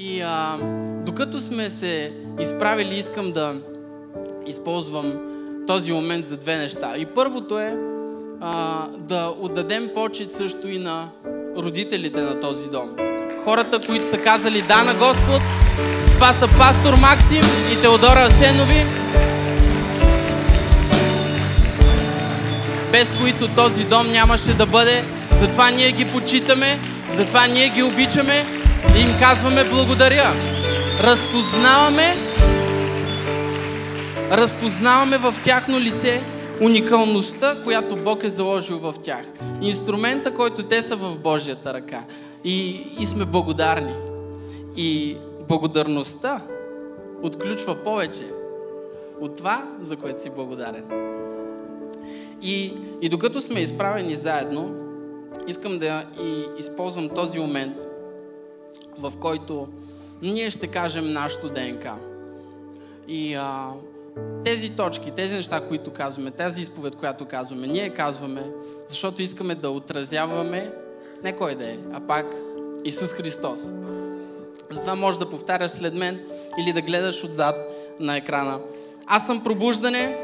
И а, докато сме се изправили, искам да използвам този момент за две неща. И първото е а, да отдадем почет също и на родителите на този дом. Хората, които са казали да на Господ, това са пастор Максим и Теодора Асенови, без които този дом нямаше да бъде. Затова ние ги почитаме, затова ние ги обичаме и им казваме благодаря. Разпознаваме разпознаваме в тяхно лице уникалността, която Бог е заложил в тях. Инструмента, който те са в Божията ръка. И, и сме благодарни. И благодарността отключва повече от това, за което си благодарен. И, и докато сме изправени заедно, искам да и използвам този момент, в който ние ще кажем нашото ДНК. И а, тези точки, тези неща, които казваме, тази изповед, която казваме, ние казваме, защото искаме да отразяваме не кой да е, а пак Исус Христос. Затова можеш да повтаряш след мен или да гледаш отзад на екрана. Аз съм пробуждане,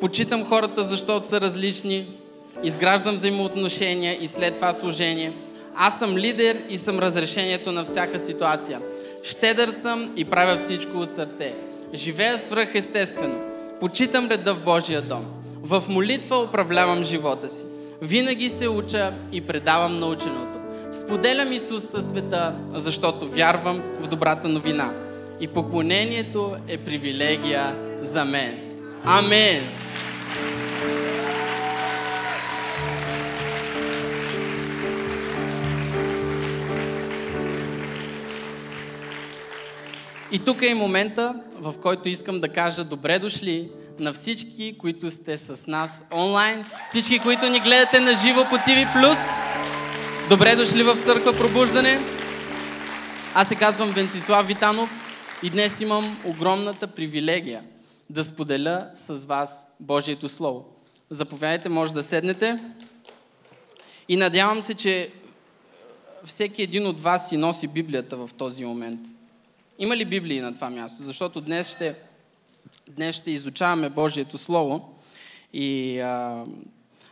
почитам хората, защото са различни, изграждам взаимоотношения и след това служение. Аз съм лидер и съм разрешението на всяка ситуация. Щедър съм и правя всичко от сърце. Живея свръхестествено. Почитам реда в Божия дом. В молитва управлявам живота си. Винаги се уча и предавам наученото. Споделям Исус със света, защото вярвам в добрата новина. И поклонението е привилегия за мен. Амен! И тук е момента, в който искам да кажа добре дошли на всички, които сте с нас онлайн, всички, които ни гледате на живо по TV+. Добре дошли в Църква Пробуждане. Аз се казвам Венцислав Витанов и днес имам огромната привилегия да споделя с вас Божието Слово. Заповядайте, може да седнете. И надявам се, че всеки един от вас си носи Библията в този момент. Има ли Библии на това място? Защото днес ще, днес ще изучаваме Божието Слово и а,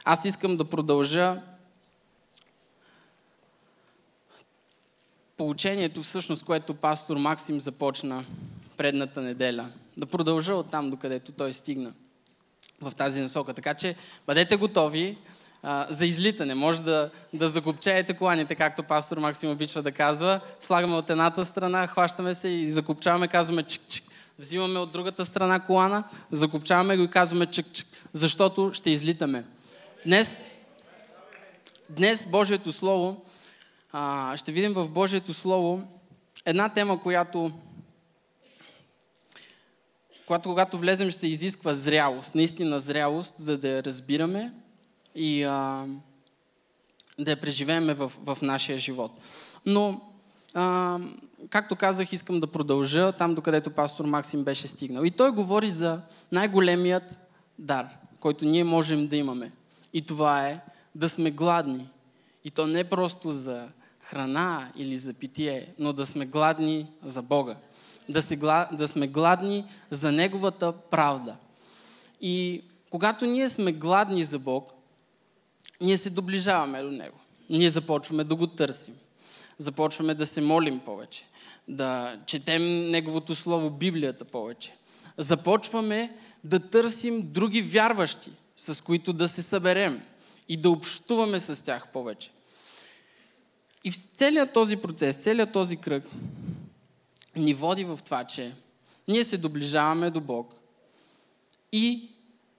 аз искам да продължа получението, всъщност, което пастор Максим започна предната неделя. Да продължа от там, докъдето той стигна в тази насока. Така че бъдете готови за излитане. Може да, да закопчаете коланите, както пастор Максим обичва да казва. Слагаме от едната страна, хващаме се и закопчаваме, казваме чик-чик. Взимаме от другата страна колана, закопчаваме го и казваме чик-чик. Защото ще излитаме. Днес, днес Божието Слово, а, ще видим в Божието Слово една тема, която когато, когато влезем, ще изисква зрялост, наистина зрялост, за да я разбираме, и а, да я преживееме в, в нашия живот. Но, а, както казах, искам да продължа там, докъдето пастор Максим беше стигнал. И той говори за най-големият дар, който ние можем да имаме. И това е да сме гладни. И то не просто за храна или за питие, но да сме гладни за Бога. Да, се, да сме гладни за Неговата правда. И когато ние сме гладни за Бог, ние се доближаваме до Него. Ние започваме да го търсим. Започваме да се молим повече. Да четем Неговото Слово, Библията повече. Започваме да търсим други вярващи, с които да се съберем и да общуваме с тях повече. И в целият този процес, целият този кръг ни води в това, че ние се доближаваме до Бог и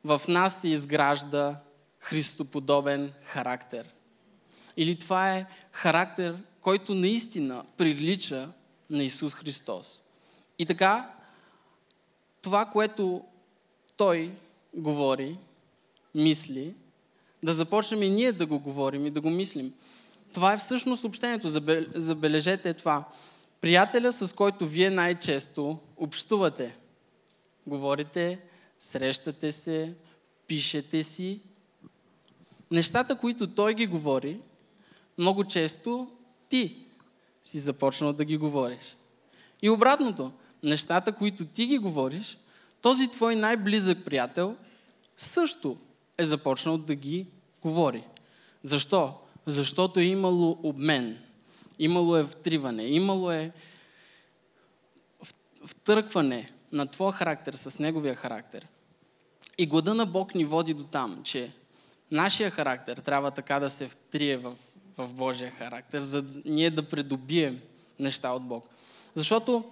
в нас се изгражда христоподобен характер. Или това е характер, който наистина прилича на Исус Христос. И така, това, което Той говори, мисли, да започнем и ние да го говорим и да го мислим. Това е всъщност общението. Забележете това. Приятеля, с който вие най-често общувате. Говорите, срещате се, пишете си нещата, които той ги говори, много често ти си започнал да ги говориш. И обратното, нещата, които ти ги говориш, този твой най-близък приятел също е започнал да ги говори. Защо? Защото е имало обмен, имало е втриване, имало е втъркване на твоя характер с неговия характер. И глада на Бог ни води до там, че нашия характер трябва така да се втрие в, в Божия характер, за ние да придобием неща от Бог. Защото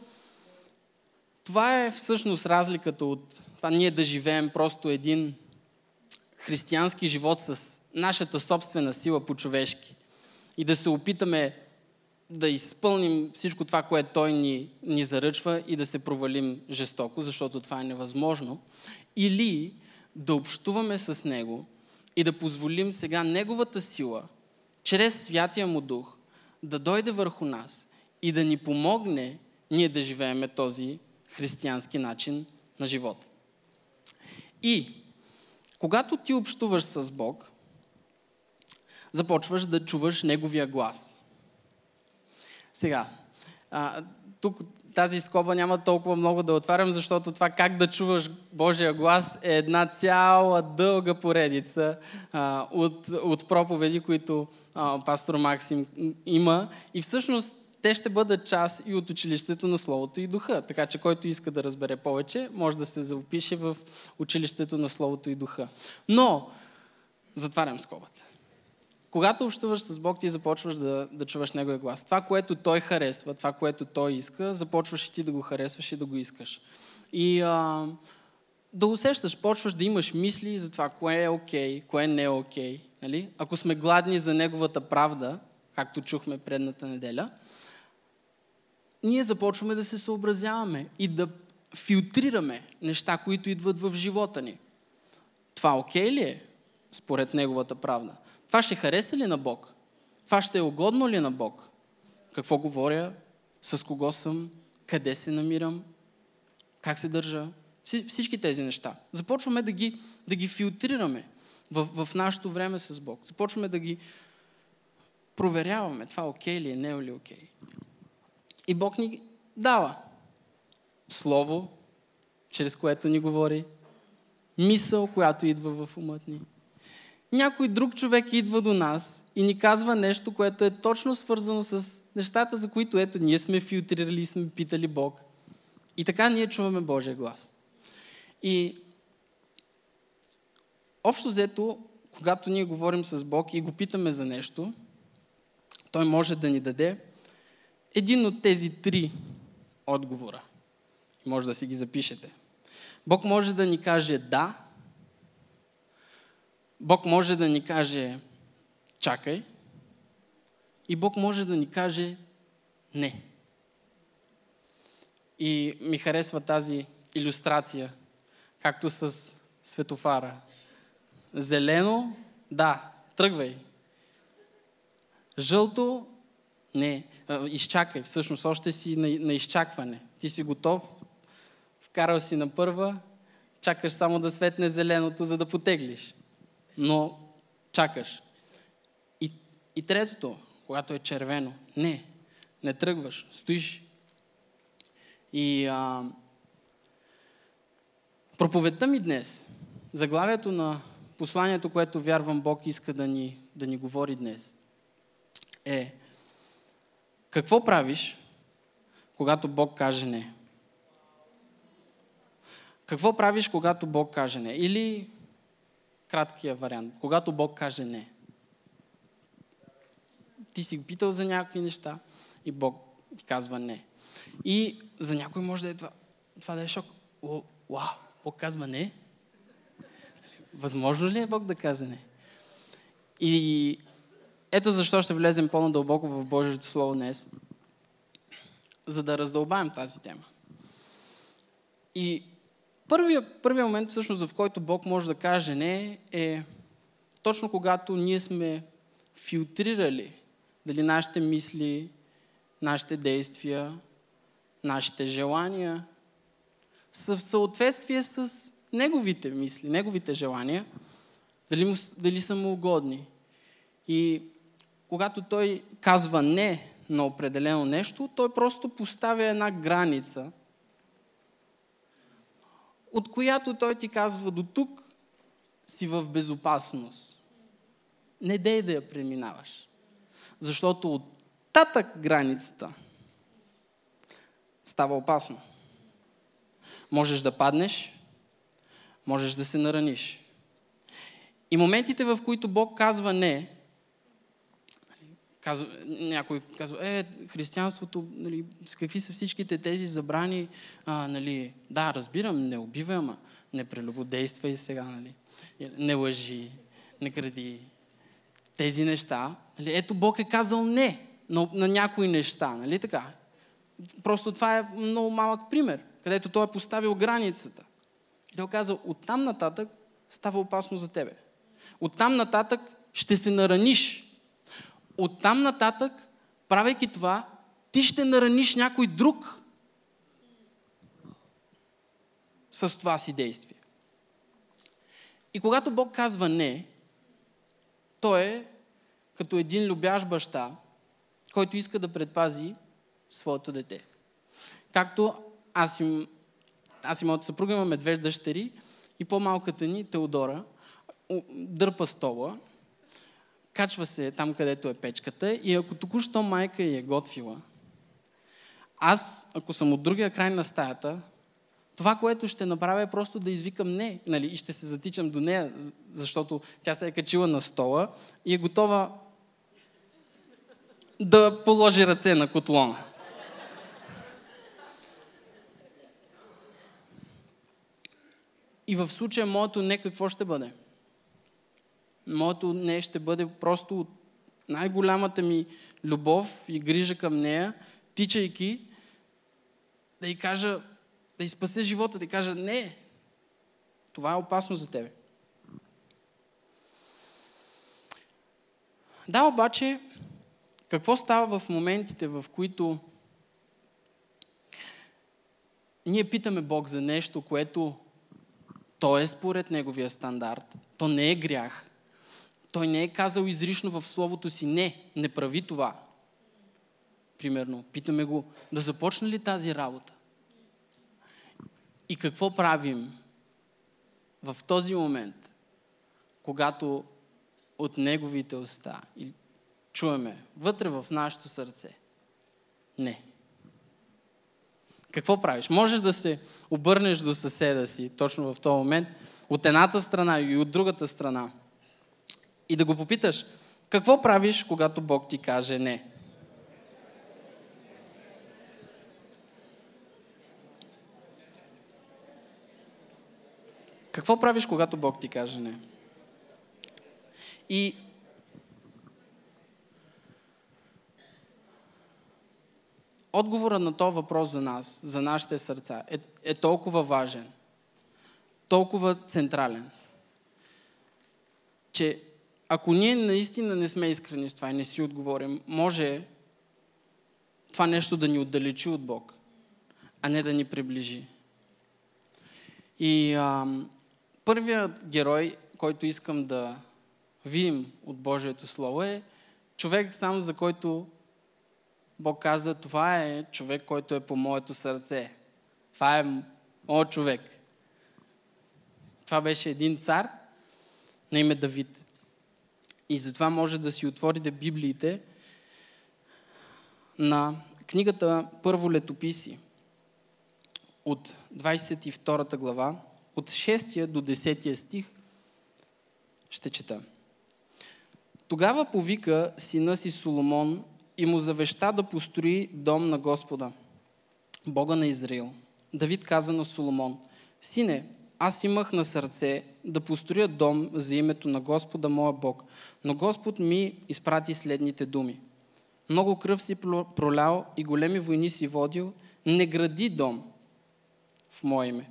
това е всъщност разликата от това ние да живеем просто един християнски живот с нашата собствена сила по-човешки и да се опитаме да изпълним всичко това, което Той ни, ни заръчва и да се провалим жестоко, защото това е невъзможно. Или да общуваме с Него и да позволим сега Неговата сила, чрез Святия Му Дух, да дойде върху нас и да ни помогне ние да живееме този християнски начин на живот. И когато ти общуваш с Бог, започваш да чуваш Неговия глас. Сега, а, тук тази скоба няма толкова много да отварям, защото това как да чуваш Божия глас е една цяла дълга поредица а, от, от проповеди, които а, пастор Максим има. И всъщност те ще бъдат част и от училището на Словото и Духа. Така че който иска да разбере повече, може да се запише в училището на Словото и Духа. Но, затварям скобата. Когато общуваш с Бог, ти започваш да, да чуваш Неговия глас. Това, което Той харесва, това, което Той иска, започваш и ти да го харесваш и да го искаш. И а, да усещаш, почваш да имаш мисли за това, кое е окей, okay, кое не е окей. Okay, нали? Ако сме гладни за Неговата правда, както чухме предната неделя, ние започваме да се съобразяваме и да филтрираме неща, които идват в живота ни. Това окей okay ли е според Неговата правда? Това ще хареса ли на Бог? Това ще е угодно ли на Бог? Какво говоря? С кого съм? Къде се намирам? Как се държа? Всички тези неща. Започваме да ги, да ги филтрираме в, в нашето време с Бог. Започваме да ги проверяваме. Това окей ли е, не е ли окей. И Бог ни дава слово, чрез което ни говори, мисъл, която идва в умът ни някой друг човек идва до нас и ни казва нещо, което е точно свързано с нещата, за които ето ние сме филтрирали сме питали Бог. И така ние чуваме Божия глас. И общо взето, когато ние говорим с Бог и го питаме за нещо, Той може да ни даде един от тези три отговора. Може да си ги запишете. Бог може да ни каже да, Бог може да ни каже чакай и Бог може да ни каже не. И ми харесва тази иллюстрация, както с светофара. Зелено, да, тръгвай. Жълто, не. Изчакай, всъщност, още си на, на изчакване. Ти си готов, вкарал си на първа, чакаш само да светне зеленото, за да потеглиш но чакаш. И, и третото, когато е червено, не, не тръгваш, стоиш. И а, проповедта ми днес, заглавието на посланието, което вярвам Бог иска да ни, да ни говори днес, е какво правиш, когато Бог каже не? Какво правиш, когато Бог каже не? Или краткия вариант. Когато Бог каже не. Ти си питал за някакви неща и Бог ти казва не. И за някой може да е това, това да е шок. О, вау, Бог казва не. Възможно ли е Бог да каже не? И ето защо ще влезем по-надълбоко в Божието Слово днес, за да раздълбаем тази тема. И Първият, първия момент, всъщност, в който Бог може да каже не, е точно когато ние сме филтрирали дали нашите мисли, нашите действия, нашите желания са в съответствие с неговите мисли, неговите желания, дали, му, дали са му угодни. И когато той казва не на определено нещо, той просто поставя една граница, от която той ти казва до тук си в безопасност. Не дей да я преминаваш. Защото от татък границата става опасно. Можеш да паднеш, можеш да се нараниш. И моментите, в които Бог казва не, казва, някой казва, е, християнството, нали, какви са всичките тези забрани, а, нали, да, разбирам, не убивай, ама не прелюбодействай сега, нали, не лъжи, не кради. Тези неща, нали, ето Бог е казал не на, на някои неща, нали така? Просто това е много малък пример, където той е поставил границата. Той казал, оттам нататък става опасно за тебе. Оттам нататък ще се нараниш. Оттам нататък, правейки това, ти ще нараниш някой друг с това си действие. И когато Бог казва не, той е като един любящ баща, който иска да предпази своето дете. Както аз, им, аз и моята съпруга имаме две дъщери и по-малката ни, Теодора, дърпа стола, качва се там, където е печката и ако току-що майка е готвила, аз, ако съм от другия край на стаята, това, което ще направя е просто да извикам не, нали, и ще се затичам до нея, защото тя се е качила на стола и е готова да положи ръце на котлона. И в случая моето не какво ще бъде? Моето не ще бъде просто от най-голямата ми любов и грижа към нея, тичайки да й кажа, да й спасе живота, да й кажа, не, това е опасно за тебе. Да, обаче, какво става в моментите, в които ние питаме Бог за нещо, което то е според Неговия стандарт, то не е грях, той не е казал изрично в Словото си, не, не прави това. Примерно, питаме го, да започне ли тази работа? И какво правим в този момент, когато от Неговите уста чуваме вътре в нашето сърце? Не. Какво правиш? Можеш да се обърнеш до съседа си точно в този момент, от едната страна и от другата страна и да го попиташ, какво правиш, когато Бог ти каже не? Какво правиш, когато Бог ти каже не? И отговора на този въпрос за нас, за нашите сърца, е, е толкова важен, толкова централен, че ако ние наистина не сме искрени с това и не си отговорим, може това нещо да ни отдалечи от Бог, а не да ни приближи. И а, първият герой, който искам да видим от Божието Слово е човек сам, за който Бог каза, това е човек, който е по моето сърце. Това е моят човек. Това беше един цар на име Давид. И затова може да си отворите Библиите на книгата Първо летописи от 22 глава, от 6 до 10 стих ще чета. Тогава повика сина си Соломон и му завеща да построи дом на Господа, Бога на Израил. Давид каза на Соломон, Сине, аз имах на сърце да построя дом за името на Господа, моя Бог, но Господ ми изпрати следните думи. Много кръв си пролял и големи войни си водил, не гради дом в мое име,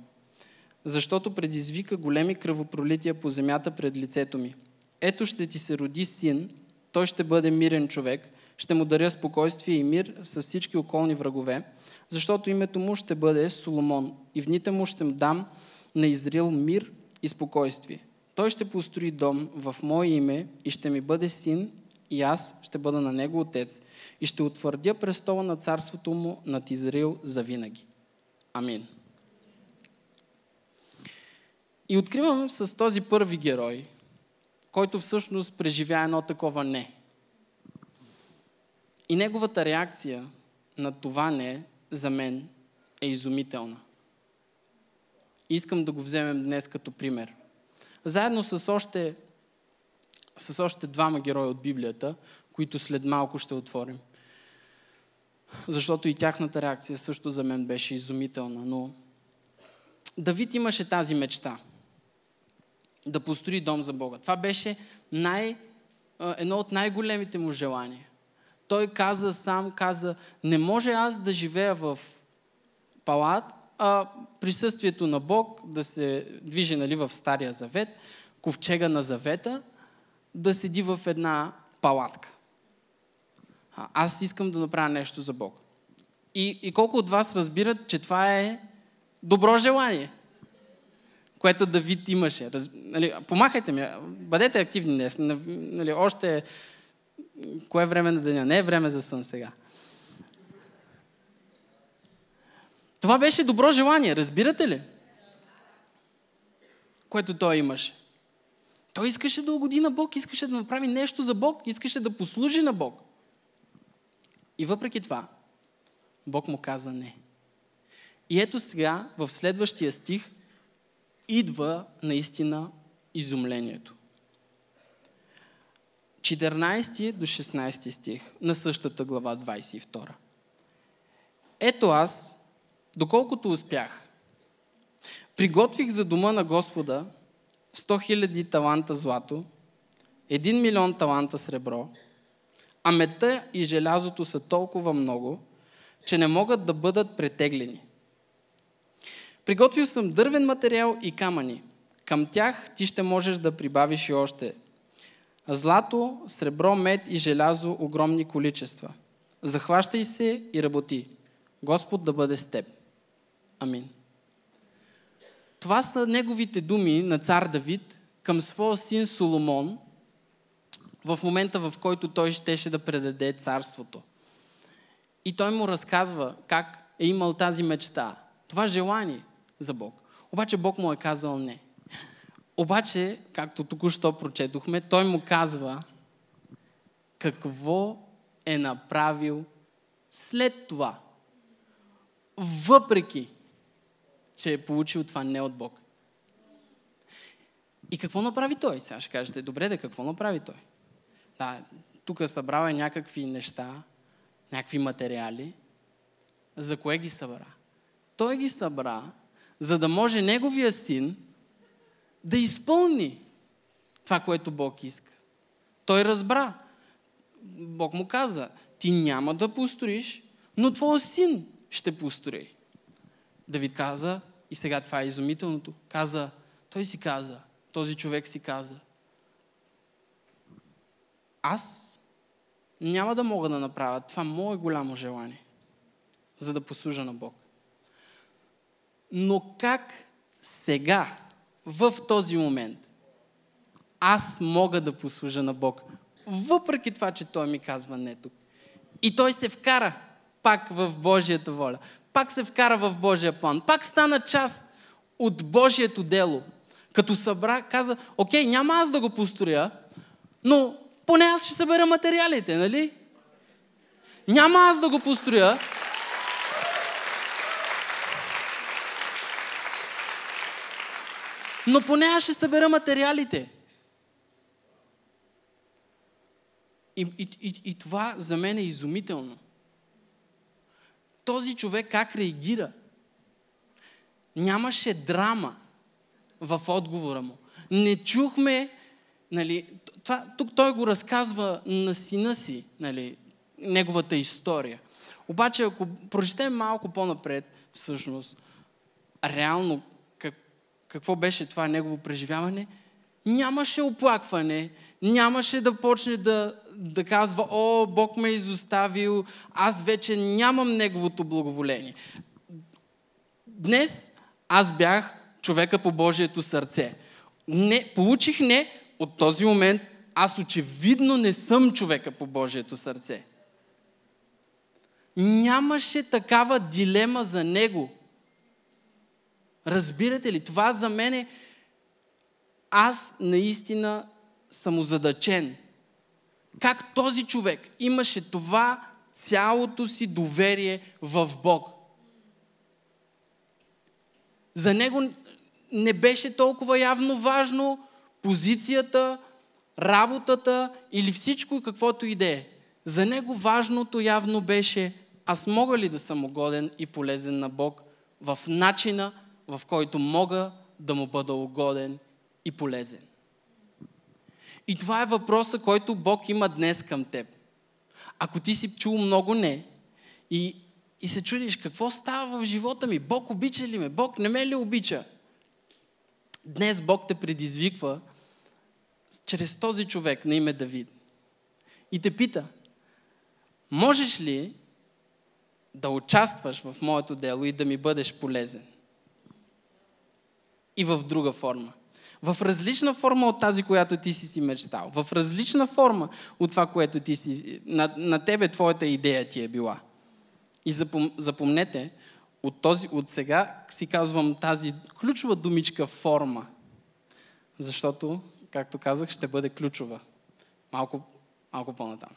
защото предизвика големи кръвопролития по земята пред лицето ми. Ето ще ти се роди син, той ще бъде мирен човек, ще му даря спокойствие и мир с всички околни врагове, защото името му ще бъде Соломон и в дните му ще му дам на Израил мир и спокойствие. Той ще построи дом в мое име и ще ми бъде син и аз ще бъда на него отец и ще утвърдя престола на царството му над Израил за винаги. Амин. И откривам с този първи герой, който всъщност преживя едно такова не. И неговата реакция на това не за мен е изумителна. Искам да го вземем днес като пример. Заедно с още, с още двама герои от Библията, които след малко ще отворим. Защото и тяхната реакция също за мен беше изумителна. Но Давид имаше тази мечта да построи дом за Бога. Това беше най, едно от най-големите му желания. Той каза сам, каза, не може аз да живея в палат, а присъствието на Бог да се движи нали, в Стария Завет, ковчега на Завета, да седи в една палатка. Аз искам да направя нещо за Бог. И, и колко от вас разбират, че това е добро желание, което Давид имаше. Раз, нали, помахайте ми, бъдете активни днес. Нали, още кое е време на деня? Не е време за сън сега. Това беше добро желание, разбирате ли? Което той имаше. Той искаше да угоди на Бог, искаше да направи нещо за Бог, искаше да послужи на Бог. И въпреки това, Бог му каза не. И ето сега, в следващия стих, идва наистина изумлението. 14 до 16 стих на същата глава 22. Ето аз, доколкото успях, приготвих за дома на Господа 100 000 таланта злато, 1 милион таланта сребро, а мета и желязото са толкова много, че не могат да бъдат претеглени. Приготвил съм дървен материал и камъни. Към тях ти ще можеш да прибавиш и още Злато, сребро, мед и желязо огромни количества. Захващай се и работи. Господ да бъде с теб. Амин. Това са неговите думи на цар Давид към своя син Соломон в момента, в който той щеше да предаде царството. И той му разказва как е имал тази мечта, това желание за Бог. Обаче Бог му е казал не. Обаче, както току-що прочетохме, той му казва какво е направил след това. Въпреки, че е получил това не от Бог. И какво направи той? Сега ще кажете, добре, да какво направи той? Да, тук събрава някакви неща, някакви материали. За кое ги събра? Той ги събра, за да може неговия син да изпълни това, което Бог иска. Той разбра. Бог му каза, ти няма да построиш, но твой син ще построи. Давид каза, и сега това е изумителното, каза, той си каза, този човек си каза, аз няма да мога да направя това мое голямо желание, за да послужа на Бог. Но как сега в този момент аз мога да послужа на Бог, въпреки това, че Той ми казва не тук. И Той се вкара пак в Божията воля, пак се вкара в Божия план, пак стана част от Божието дело. Като събра, каза, окей, няма аз да го построя, но поне аз ще събера материалите, нали? Няма аз да го построя, но поне аз ще събера материалите. И, и, и, и това за мен е изумително. Този човек как реагира? Нямаше драма в отговора му. Не чухме, нали, това, тук той го разказва на сина си, нали, неговата история. Обаче, ако прочетем малко по-напред, всъщност, реално какво беше това негово преживяване, нямаше оплакване, нямаше да почне да, да казва, о, Бог ме е изоставил, аз вече нямам неговото благоволение. Днес аз бях човека по Божието сърце. Не, получих не, от този момент аз очевидно не съм човека по Божието сърце. Нямаше такава дилема за него. Разбирате ли? Това за мен е... Аз наистина съм озадачен. Как този човек имаше това цялото си доверие в Бог. За него не беше толкова явно важно позицията, работата или всичко каквото и да е. За него важното явно беше аз мога ли да съм угоден и полезен на Бог в начина, в който мога да му бъда угоден и полезен. И това е въпроса, който Бог има днес към теб. Ако ти си чул много не и, и се чудиш какво става в живота ми, Бог обича ли ме, Бог не ме ли обича? Днес Бог те предизвиква чрез този човек на име Давид. И те пита, можеш ли да участваш в моето дело и да ми бъдеш полезен? И в друга форма. В различна форма от тази, която ти си си мечтал. В различна форма от това, което ти си... На, на тебе твоята идея ти е била. И запом, запомнете, от, този, от сега си казвам тази ключова думичка форма. Защото, както казах, ще бъде ключова. Малко, малко по-натам.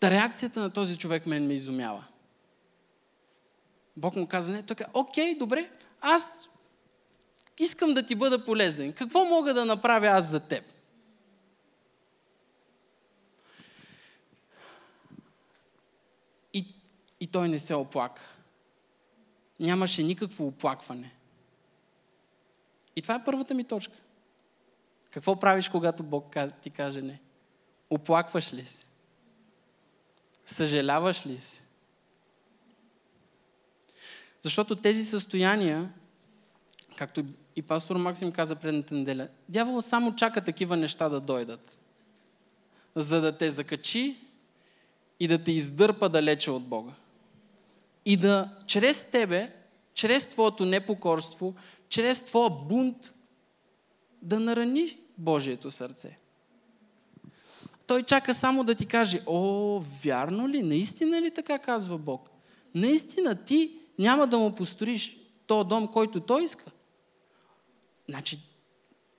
Та реакцията на този човек мен ме изумява. Бог му каза, не, така, окей, добре, аз искам да ти бъда полезен. Какво мога да направя аз за теб? И, и той не се оплака. Нямаше никакво оплакване. И това е първата ми точка. Какво правиш, когато Бог ти каже не? Оплакваш ли се? Съжаляваш ли се? Защото тези състояния, както и пастор Максим каза предната неделя, дявола само чака такива неща да дойдат, за да те закачи и да те издърпа далече от Бога. И да чрез тебе, чрез твоето непокорство, чрез твоя бунт, да нарани Божието сърце. Той чака само да ти каже, о, вярно ли, наистина ли така казва Бог? Наистина ти няма да му построиш то дом, който той иска. Значи,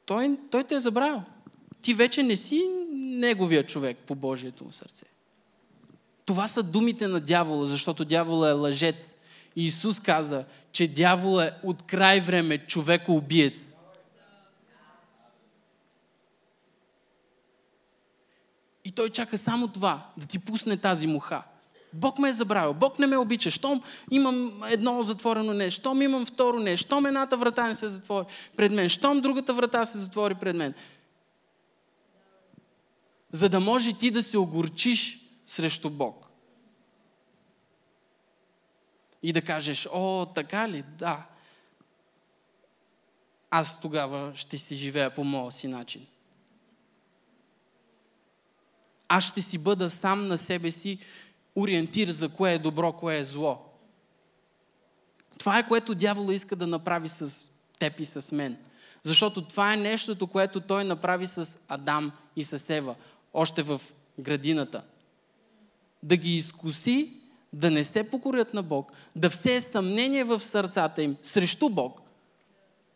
той, той те е забравил. Ти вече не си неговия човек по Божието му сърце. Това са думите на дявола, защото дявола е лъжец. И Исус каза, че дявола е от край време човекоубиец. И той чака само това, да ти пусне тази муха. Бог ме е забравил, Бог не ме обича. Щом имам едно затворено не, щом имам второ не, щом едната врата не се затвори пред мен, щом другата врата се затвори пред мен. За да може ти да се огорчиш срещу Бог. И да кажеш, о, така ли? Да. Аз тогава ще си живея по моя си начин. Аз ще си бъда сам на себе си ориентир за кое е добро, кое е зло. Това е което дявола иска да направи с теб и с мен. Защото това е нещото, което той направи с Адам и с Ева, още в градината. Да ги изкуси, да не се покорят на Бог, да все съмнение в сърцата им срещу Бог,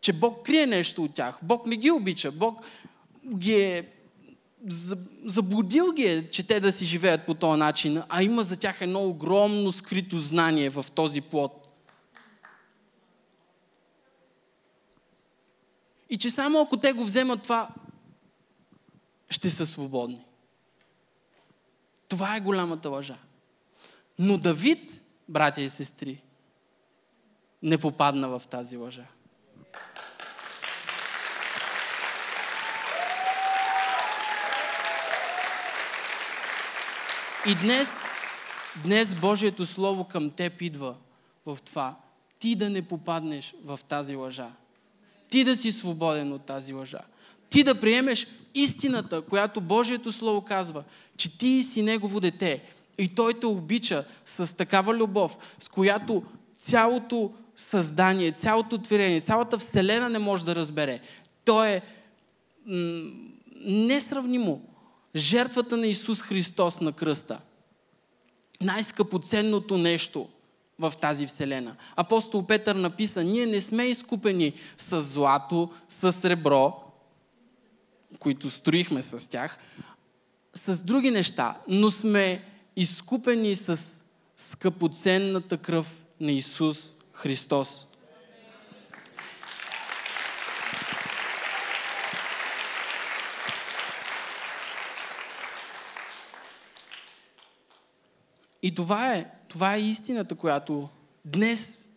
че Бог крие нещо от тях, Бог не ги обича, Бог ги е заблудил ги е, че те да си живеят по този начин, а има за тях едно огромно скрито знание в този плод. И че само ако те го вземат това, ще са свободни. Това е голямата лъжа. Но Давид, братя и сестри, не попадна в тази лъжа. И днес, днес Божието Слово към теб идва в това. Ти да не попаднеш в тази лъжа. Ти да си свободен от тази лъжа. Ти да приемеш истината, която Божието Слово казва, че ти си Негово дете. И Той те обича с такава любов, с която цялото създание, цялото творение, цялата Вселена не може да разбере. Той е несравнимо. Жертвата на Исус Христос на кръста. Най-скъпоценното нещо в тази вселена. Апостол Петър написа, ние не сме изкупени с злато, с сребро, които строихме с тях, с други неща, но сме изкупени с скъпоценната кръв на Исус Христос. И това е, това е истината, която днес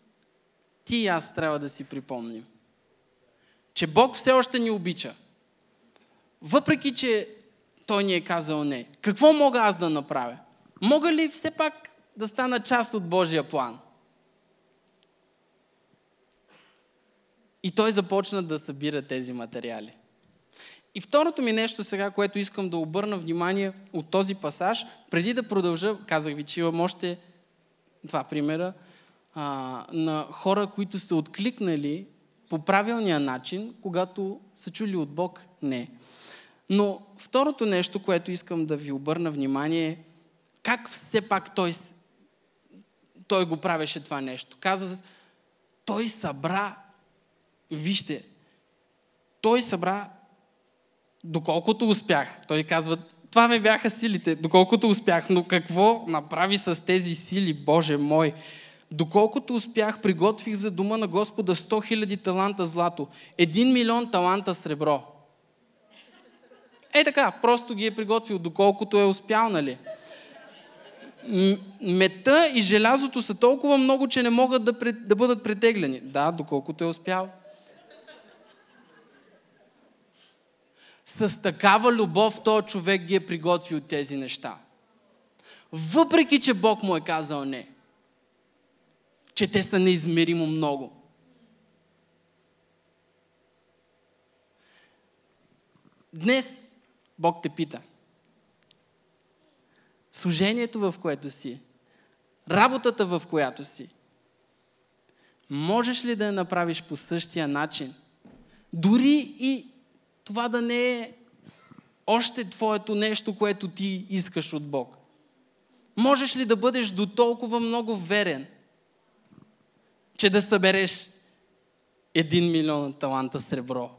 ти и аз трябва да си припомним. Че Бог все още ни обича. Въпреки, че Той ни е казал не. Какво мога аз да направя? Мога ли все пак да стана част от Божия план? И той започна да събира тези материали. И второто ми нещо сега, което искам да обърна внимание от този пасаж, преди да продължа, казах ви, че имам още два примера а, на хора, които са откликнали по правилния начин, когато са чули от Бог не. Но второто нещо, което искам да ви обърна внимание е как все пак той, той го правеше това нещо. Каза, той събра, вижте, той събра доколкото успях. Той казва, това ми бяха силите, доколкото успях. Но какво направи с тези сили, Боже мой? Доколкото успях, приготвих за дома на Господа 100 000 таланта злато, 1 милион таланта сребро. Е така, просто ги е приготвил, доколкото е успял, нали? Мета и желязото са толкова много, че не могат да, да бъдат претеглени. Да, доколкото е успял. С такава любов този човек ги е приготвил тези неща. Въпреки, че Бог му е казал не. Че те са неизмеримо много. Днес Бог те пита. Служението, в което си, работата, в която си, можеш ли да я направиш по същия начин? Дори и това да не е още твоето нещо, което ти искаш от Бог? Можеш ли да бъдеш до толкова много верен, че да събереш един милион таланта сребро?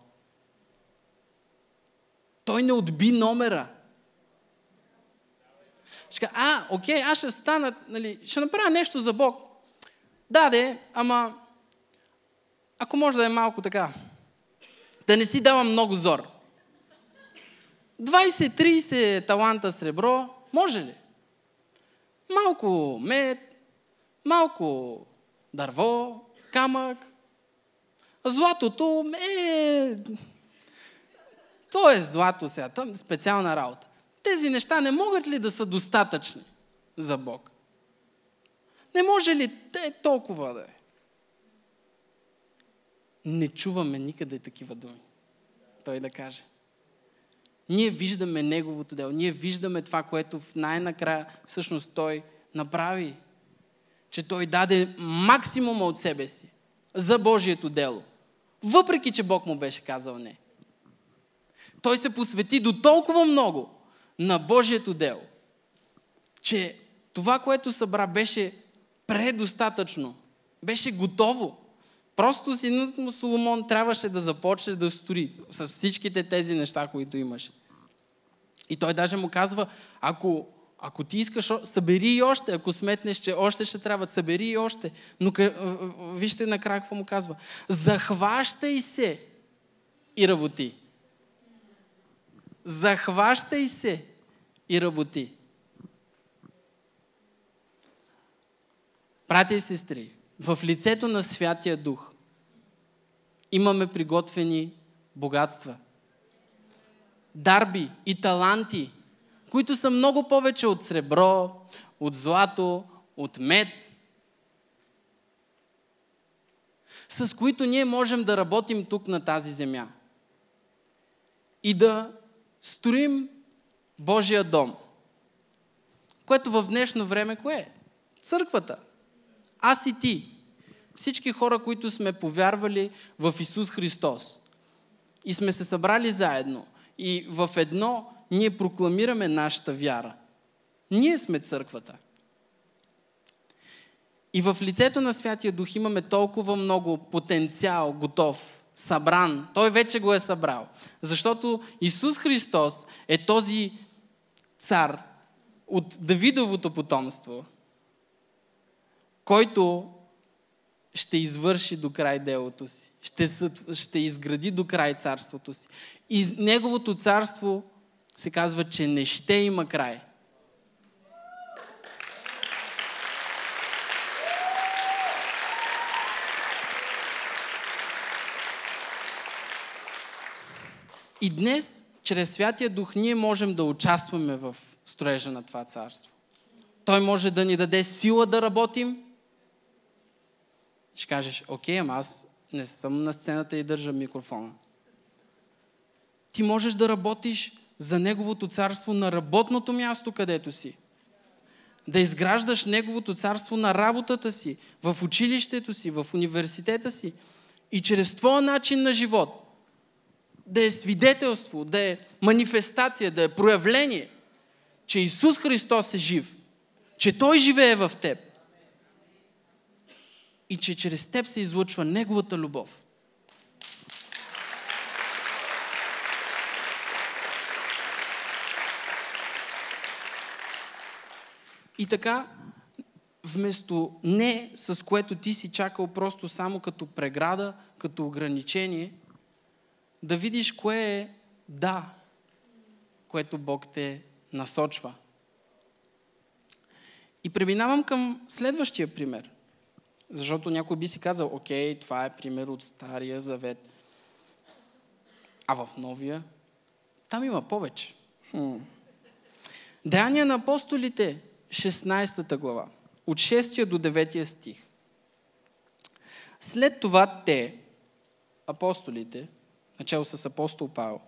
Той не отби номера. Ще кажа, а, окей, аз ще стана, нали, ще направя нещо за Бог. Да, де, ама ако може да е малко така, да не си давам много зор. 20-30 таланта сребро, може ли? Малко мед, малко дърво, камък. Златото е... То е злато сега, е специална работа. Тези неща не могат ли да са достатъчни за Бог? Не може ли те толкова да е? Не чуваме никъде такива думи. Той да каже. Ние виждаме Неговото дело. Ние виждаме това, което в най-накрая всъщност Той направи. Че Той даде максимума от себе си за Божието дело. Въпреки, че Бог му беше казал не. Той се посвети до толкова много на Божието дело, че това, което събра, беше предостатъчно. Беше готово. Просто синът му Соломон трябваше да започне да строи с всичките тези неща, които имаше. И той даже му казва, ако, ако ти искаш, събери и още, ако сметнеш, че още ще трябва, събери и още. Но вижте накрая какво му казва. Захващай се и работи. Захващай се и работи. Братя и сестри, в лицето на Святия Дух имаме приготвени богатства. Дарби и таланти, които са много повече от сребро, от злато, от мед, с които ние можем да работим тук на тази земя и да строим Божия дом, което в днешно време кое е? Църквата. Аз и ти. Всички хора, които сме повярвали в Исус Христос и сме се събрали заедно И в едно ние прокламираме нашата вяра. Ние сме църквата. И в лицето на Святия Дух имаме толкова много потенциал готов, събран. Той вече го е събрал. Защото Исус Христос е този цар от Давидовото потомство, който ще извърши до край делото си. Ще, ще изгради до край царството си. И неговото царство се казва, че не ще има край. И днес, чрез Святия Дух, ние можем да участваме в строежа на това царство. Той може да ни даде сила да работим. Ще кажеш, окей, ама аз не съм на сцената и държа микрофона. Ти можеш да работиш за Неговото царство на работното място, където си. Да изграждаш Неговото царство на работата си, в училището си, в университета си. И чрез твоя начин на живот да е свидетелство, да е манифестация, да е проявление, че Исус Христос е жив, че Той живее в теб и че чрез теб се излъчва Неговата любов. И така, вместо не, с което ти си чакал просто само като преграда, като ограничение, да видиш кое е да, което Бог те насочва. И преминавам към следващия пример. Защото някой би си казал, окей, това е пример от Стария Завет. А в Новия, там има повече. Хм. Деяния на апостолите, 16 глава, от 6 до 9 стих. След това те, апостолите, начало с апостол Павел,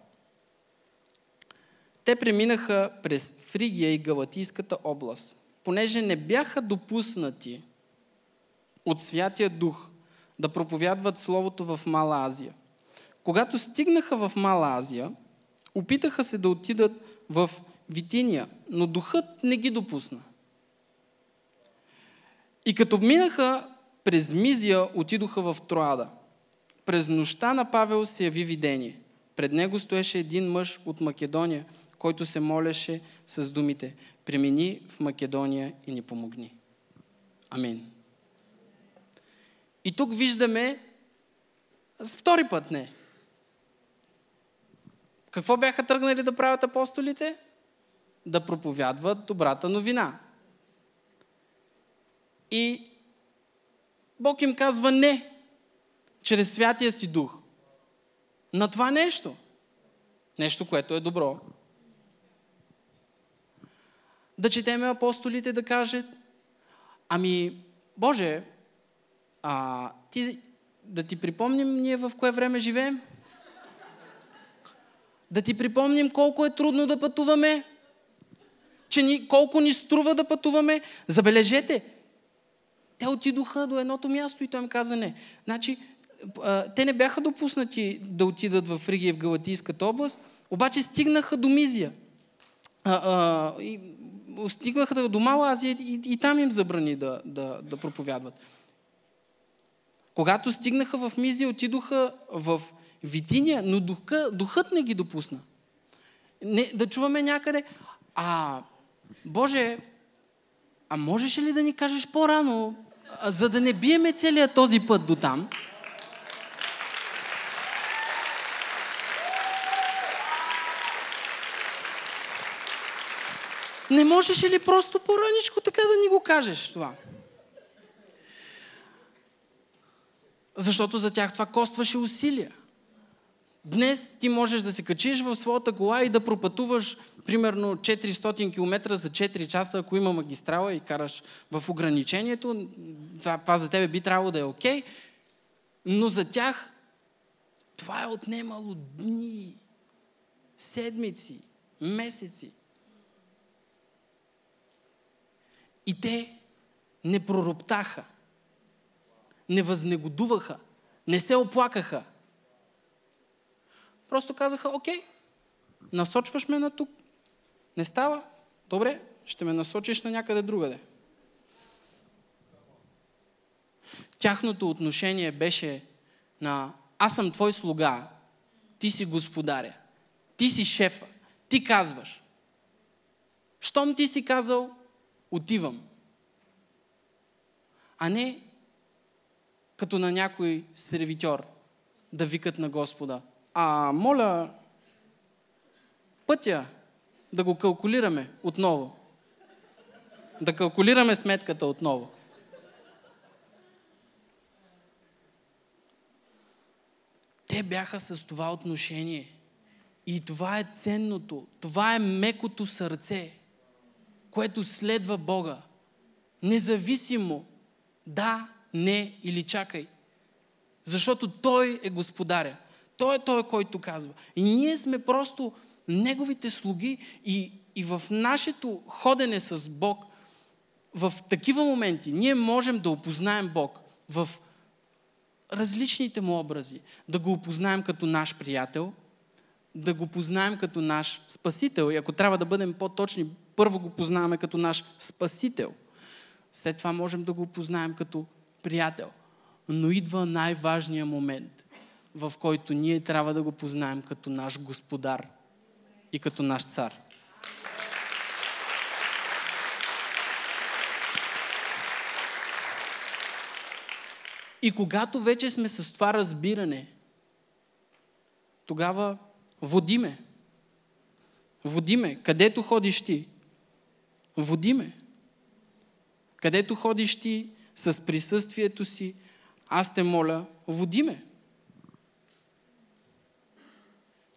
те преминаха през Фригия и Галатийската област, понеже не бяха допуснати от Святия Дух да проповядват Словото в Мала Азия. Когато стигнаха в Мала Азия, опитаха се да отидат в Витиния, но Духът не ги допусна. И като минаха през Мизия, отидоха в Троада. През нощта на Павел се яви видение. Пред него стоеше един мъж от Македония, който се молеше с думите Премини в Македония и ни помогни. Амин. И тук виждаме втори път не. Какво бяха тръгнали да правят апостолите? Да проповядват добрата новина. И Бог им казва не, чрез Святия си Дух. На това нещо. Нещо, което е добро. Да четеме апостолите да кажат, ами, Боже, а, ти, да ти припомним ние в кое време живеем? Да ти припомним колко е трудно да пътуваме? Че ни, колко ни струва да пътуваме? Забележете, те отидоха до едното място и той им каза не. Значи, те не бяха допуснати да отидат в Ригия в Галатийската област, обаче стигнаха до Мизия. А, а, и, стигнаха до Мала Азия и, и, и там им забрани да, да, да проповядват. Когато стигнаха в Мизия, отидоха в Витиния, но духа, духът не ги допусна. Не, да чуваме някъде, а, Боже, а можеш ли да ни кажеш по-рано, за да не биеме целият този път до там? Не можеш ли просто по-раничко така да ни го кажеш това? Защото за тях това костваше усилия. Днес ти можеш да се качиш в своята кола и да пропътуваш примерно 400 км за 4 часа, ако има магистрала и караш в ограничението. Това, това за тебе би трябвало да е окей. Okay, но за тях това е отнемало дни, седмици, месеци. И те не пророптаха, не възнегодуваха, не се оплакаха. Просто казаха, окей, насочваш ме на тук. Не става? Добре, ще ме насочиш на някъде другаде. Тяхното отношение беше на аз съм твой слуга, ти си господаря, ти си шефа, ти казваш. Щом ти си казал, отивам. А не като на някой сервитьор да викат на Господа. А, моля, пътя да го калкулираме отново. Да калкулираме сметката отново. Те бяха с това отношение. И това е ценното. Това е мекото сърце, което следва Бога. Независимо да, не или чакай. Защото Той е господаря. Той е Той, който казва. И ние сме просто Неговите слуги и, и в нашето ходене с Бог, в такива моменти, ние можем да опознаем Бог в различните му образи. Да го опознаем като наш приятел, да го познаем като наш спасител. И ако трябва да бъдем по-точни, първо го познаваме като наш спасител. След това можем да го познаем като приятел. Но идва най-важният момент, в който ние трябва да го познаем като наш господар и като наш цар. И когато вече сме с това разбиране, тогава водиме. Водиме. Където ходиш ти? Водиме. Където ходиш ти с присъствието си, аз те моля, водиме.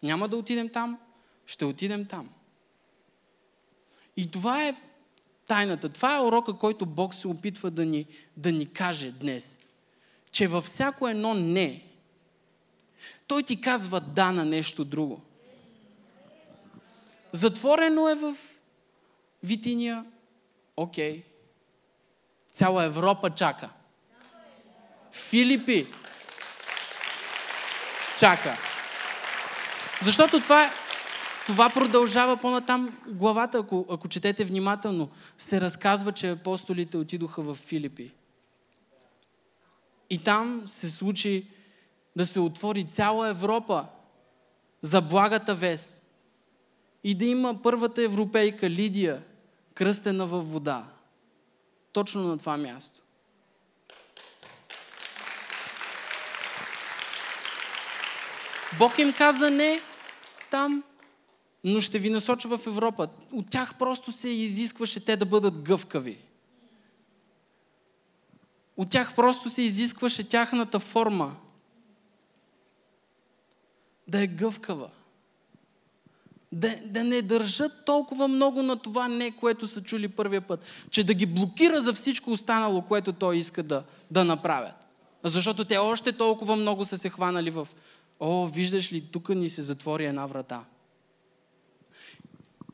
Няма да отидем там, ще отидем там. И това е тайната. Това е урока, който Бог се опитва да ни, да ни каже днес. Че във всяко едно не, Той ти казва да на нещо друго. Затворено е в Витиния. Окей. Цяла Европа чака. Филипи чака. Защото това, това продължава по-натам главата, ако, ако четете внимателно. Се разказва, че апостолите отидоха в Филипи. И там се случи да се отвори цяла Европа за благата вест. И да има първата европейка Лидия, кръстена във вода. Точно на това място. Бог им каза не там, но ще ви насоча в Европа. От тях просто се изискваше те да бъдат гъвкави. От тях просто се изискваше тяхната форма да е гъвкава. Да, да не държат толкова много на това не, което са чули първия път. Че да ги блокира за всичко останало, което той иска да, да направят. Защото те още толкова много са се хванали в О, виждаш ли, тук ни се затвори една врата.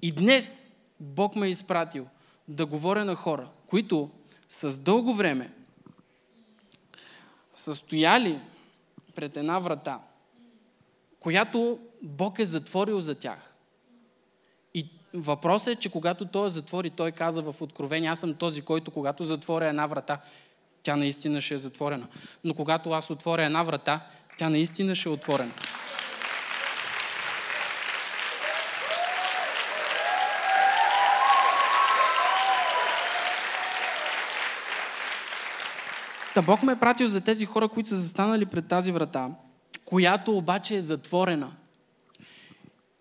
И днес Бог ме е изпратил да говоря на хора, които с дълго време са стояли пред една врата, която Бог е затворил за тях. Въпросът е, че когато Той затвори, Той каза в Откровение, аз съм този, който когато затворя една врата, тя наистина ще е затворена. Но когато аз отворя една врата, тя наистина ще е отворена. Та Бог ме е пратил за тези хора, които са застанали пред тази врата, която обаче е затворена.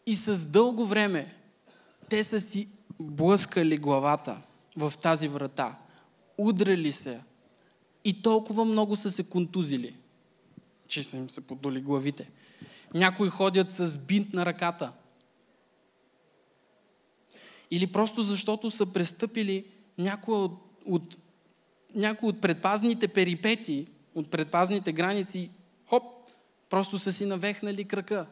И с дълго време те са си блъскали главата в тази врата, удрали се и толкова много са се контузили че са им се подоли главите. Някои ходят с бинт на ръката. Или просто защото са престъпили някои от, от, някои от предпазните перипети, от предпазните граници, хоп, просто са си навехнали крака.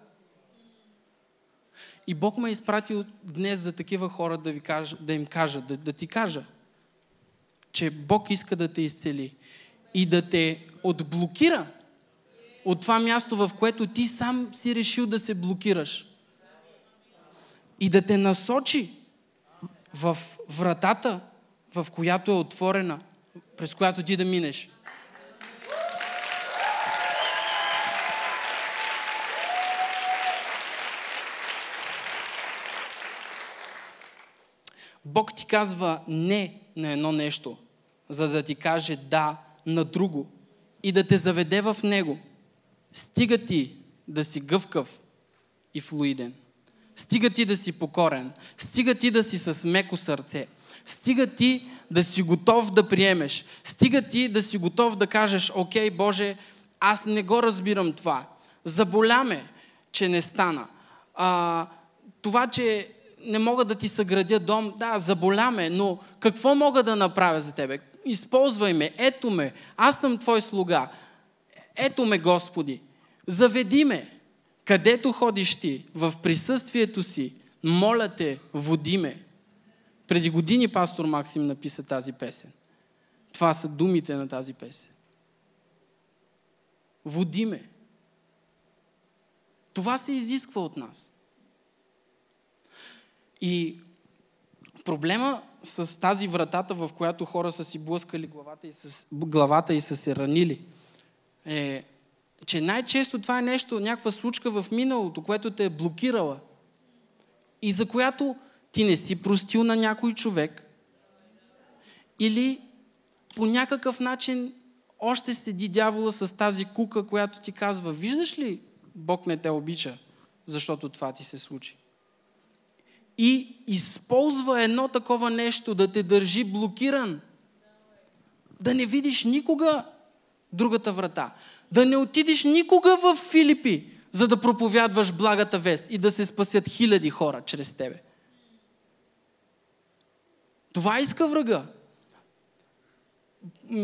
И Бог ме е изпратил днес за такива хора да, ви кажа, да им кажа, да, да ти кажа, че Бог иска да те изцели и да те отблокира от това място, в което ти сам си решил да се блокираш. и да те насочи в вратата, в която е отворена, през която ти да минеш. Бог ти казва не на едно нещо, за да ти каже да на друго и да те заведе в него. Стига ти да си гъвкав и флуиден. Стига ти да си покорен. Стига ти да си с меко сърце. Стига ти да си готов да приемеш. Стига ти да си готов да кажеш, окей, Боже, аз не го разбирам това. Заболяме, че не стана. А, това, че не мога да ти съградя дом, да, заболяме, но какво мога да направя за тебе? Използвай ме, ето ме, аз съм твой слуга. Ето ме, Господи. Заведи ме. Където ходиш ти, в присъствието си, моля те, води ме. Преди години пастор Максим написа тази песен. Това са думите на тази песен. Води ме. Това се изисква от нас. И проблема с тази вратата, в която хора са си блъскали главата и, с, главата и са се ранили, е, че най-често това е нещо, някаква случка в миналото, което те е блокирала и за която ти не си простил на някой човек или по някакъв начин още седи дявола с тази кука, която ти казва, виждаш ли, Бог не те обича, защото това ти се случи. И използва едно такова нещо да те държи блокиран. Да не видиш никога другата врата. Да не отидеш никога в Филипи, за да проповядваш благата вест и да се спасят хиляди хора чрез тебе. Това иска врага.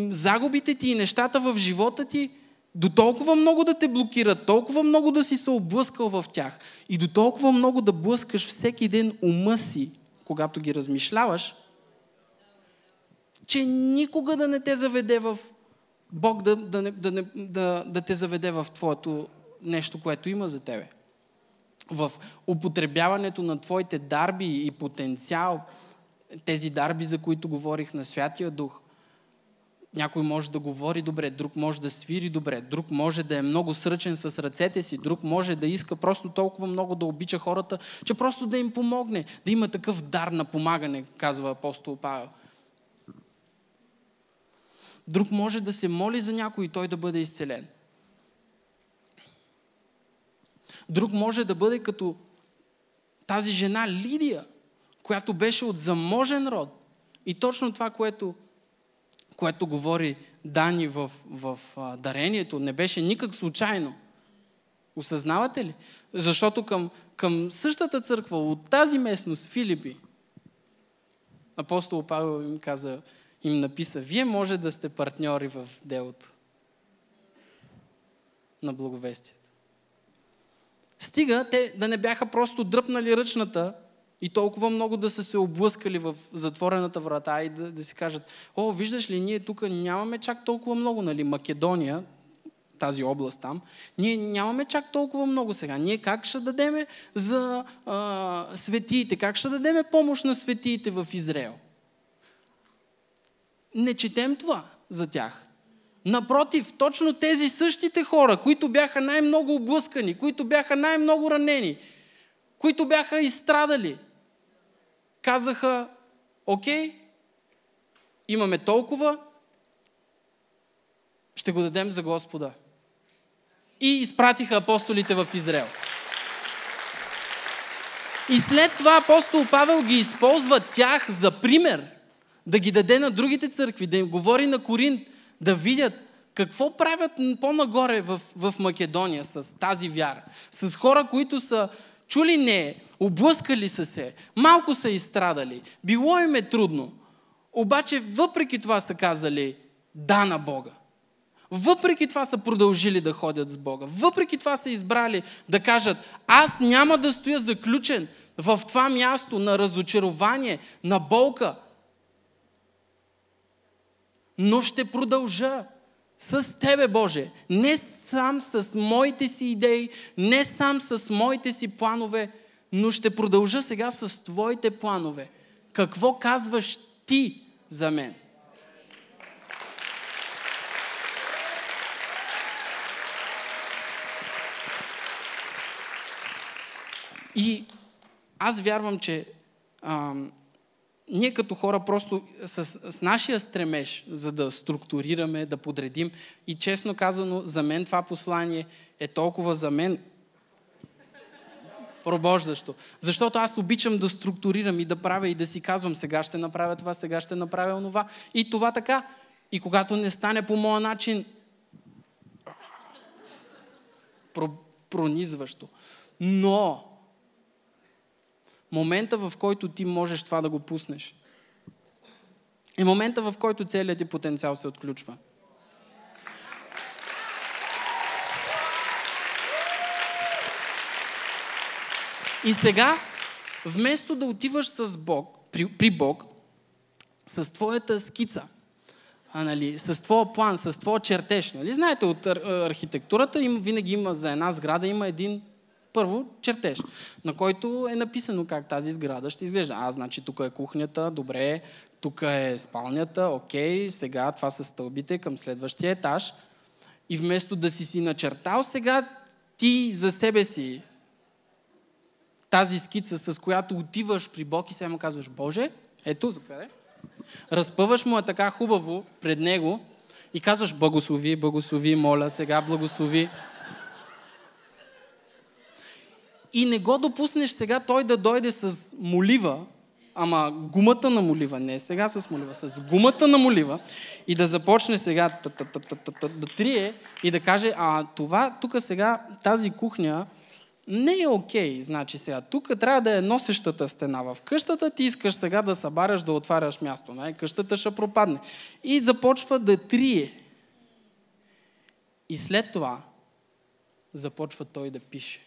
Загубите ти и нещата в живота ти до толкова много да те блокират, толкова много да си се облъскал в тях и до толкова много да блъскаш всеки ден ума си, когато ги размишляваш, че никога да не те заведе в Бог да, да, да, да, да, да те заведе в твоето нещо, което има за тебе. В употребяването на твоите дарби и потенциал, тези дарби, за които говорих на Святия Дух. Някой може да говори добре, друг може да свири добре, друг може да е много сръчен с ръцете си, друг може да иска просто толкова много да обича хората, че просто да им помогне, да има такъв дар на помагане, казва апостол Павел. Друг може да се моли за някой и той да бъде изцелен. Друг може да бъде като тази жена Лидия, която беше от заможен род. И точно това, което, което говори Дани в, в а, дарението, не беше никак случайно. Осъзнавате ли? Защото към, към същата църква, от тази местност, Филипи, апостол Павел им каза, им написа, вие може да сте партньори в делото на благовестието. Стига те да не бяха просто дръпнали ръчната и толкова много да са се облъскали в затворената врата и да, да си кажат, о, виждаш ли, ние тук нямаме чак толкова много, нали, Македония, тази област там, ние нямаме чак толкова много сега. Ние как ще дадеме за а, светиите, как ще дадеме помощ на светиите в Израел? Не четем това за тях. Напротив, точно тези същите хора, които бяха най-много облъскани, които бяха най-много ранени, които бяха изстрадали, казаха, окей, имаме толкова, ще го дадем за Господа. И изпратиха апостолите в Израел. И след това апостол Павел ги използва тях за пример, да ги даде на другите църкви, да им говори на Коринт, да видят какво правят по-нагоре в, в Македония с тази вяра. С хора, които са чули не, облъскали са се, малко са изстрадали, било им е трудно. Обаче въпреки това са казали да на Бога. Въпреки това са продължили да ходят с Бога. Въпреки това са избрали да кажат, аз няма да стоя заключен в това място на разочарование, на болка, но ще продължа с Тебе, Боже. Не сам с моите си идеи, не сам с моите си планове, Но ще продължа сега с твоите планове. Какво казваш ти за мен? И аз вярвам, че ам, ние като хора просто с, с нашия стремеж, за да структурираме, да подредим, и честно казано, за мен това послание е толкова за мен пробождащо. Защото аз обичам да структурирам и да правя и да си казвам, сега ще направя това, сега ще направя онова. И това така. И когато не стане по моя начин, пронизващо. Но момента, в който ти можеш това да го пуснеш, е момента, в който целият ти потенциал се отключва. И сега, вместо да отиваш с Бог, при, при Бог, с твоята скица, а, нали, с твоя план, с твоя чертеж. Нали? Знаете, от ар- архитектурата им, винаги има за една сграда има един първо чертеж, на който е написано как тази сграда ще изглежда. А, значи тук е кухнята, добре, тук е спалнята, окей, сега това са стълбите към следващия етаж. И вместо да си си начертал, сега ти за себе си тази скица, с която отиваш при Бог и сега му казваш, Боже, ето, заповядай. Разпъваш му е така хубаво пред Него и казваш, благослови, благослови, моля сега, благослови. И не го допуснеш сега той да дойде с молива, ама гумата на молива, не сега с молива, с гумата на молива и да започне сега да трие и да каже, а това тук сега, тази кухня, не е окей. Okay. Значи сега, тук трябва да е носещата стена. В къщата ти искаш сега да събаряш, да отваряш място. Не? Къщата ще пропадне. И започва да трие. И след това започва той да пише.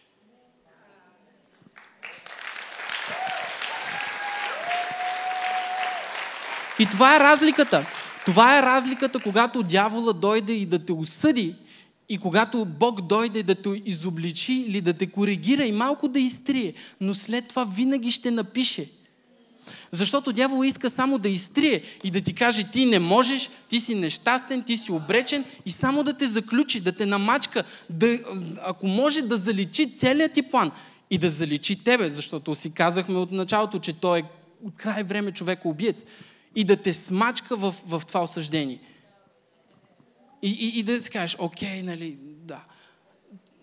И това е разликата. Това е разликата, когато дявола дойде и да те осъди и когато Бог дойде да те изобличи или да те коригира и малко да изтрие, но след това винаги ще напише. Защото дявол иска само да изтрие и да ти каже, ти не можеш, ти си нещастен, ти си обречен и само да те заключи, да те намачка, да, ако може да заличи целият ти план и да заличи тебе, защото си казахме от началото, че той е от край време човек убиец и да те смачка в, в това осъждение. И, и, и да си кажеш, окей, нали, да.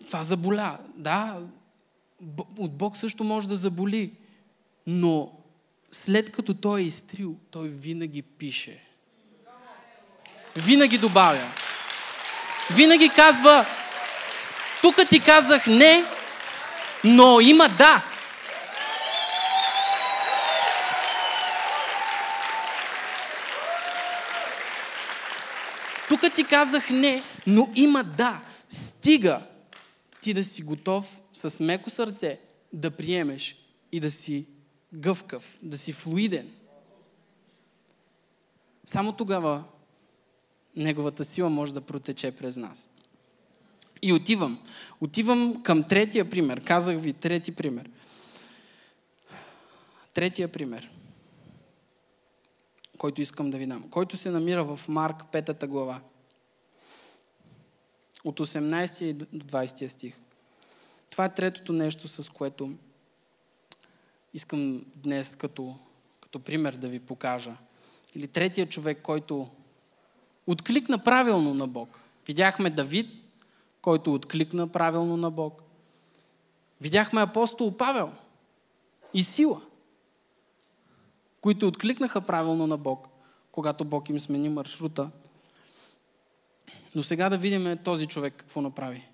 Това заболя. Да, от Бог също може да заболи. Но след като Той е изтрил, Той винаги пише. Винаги добавя. Винаги казва, тук ти казах не, но има да. Тук ти казах не, но има да. Стига ти да си готов с меко сърце да приемеш и да си гъвкав, да си флуиден. Само тогава неговата сила може да протече през нас. И отивам. Отивам към третия пример. Казах ви трети пример. Третия пример който искам да ви дам, който се намира в Марк 5 глава. От 18 до 20 стих. Това е третото нещо, с което искам днес като, като пример да ви покажа. Или третия човек, който откликна правилно на Бог. Видяхме Давид, който откликна правилно на Бог. Видяхме апостол Павел и сила които откликнаха правилно на Бог, когато Бог им смени маршрута. Но сега да видим този човек какво направи.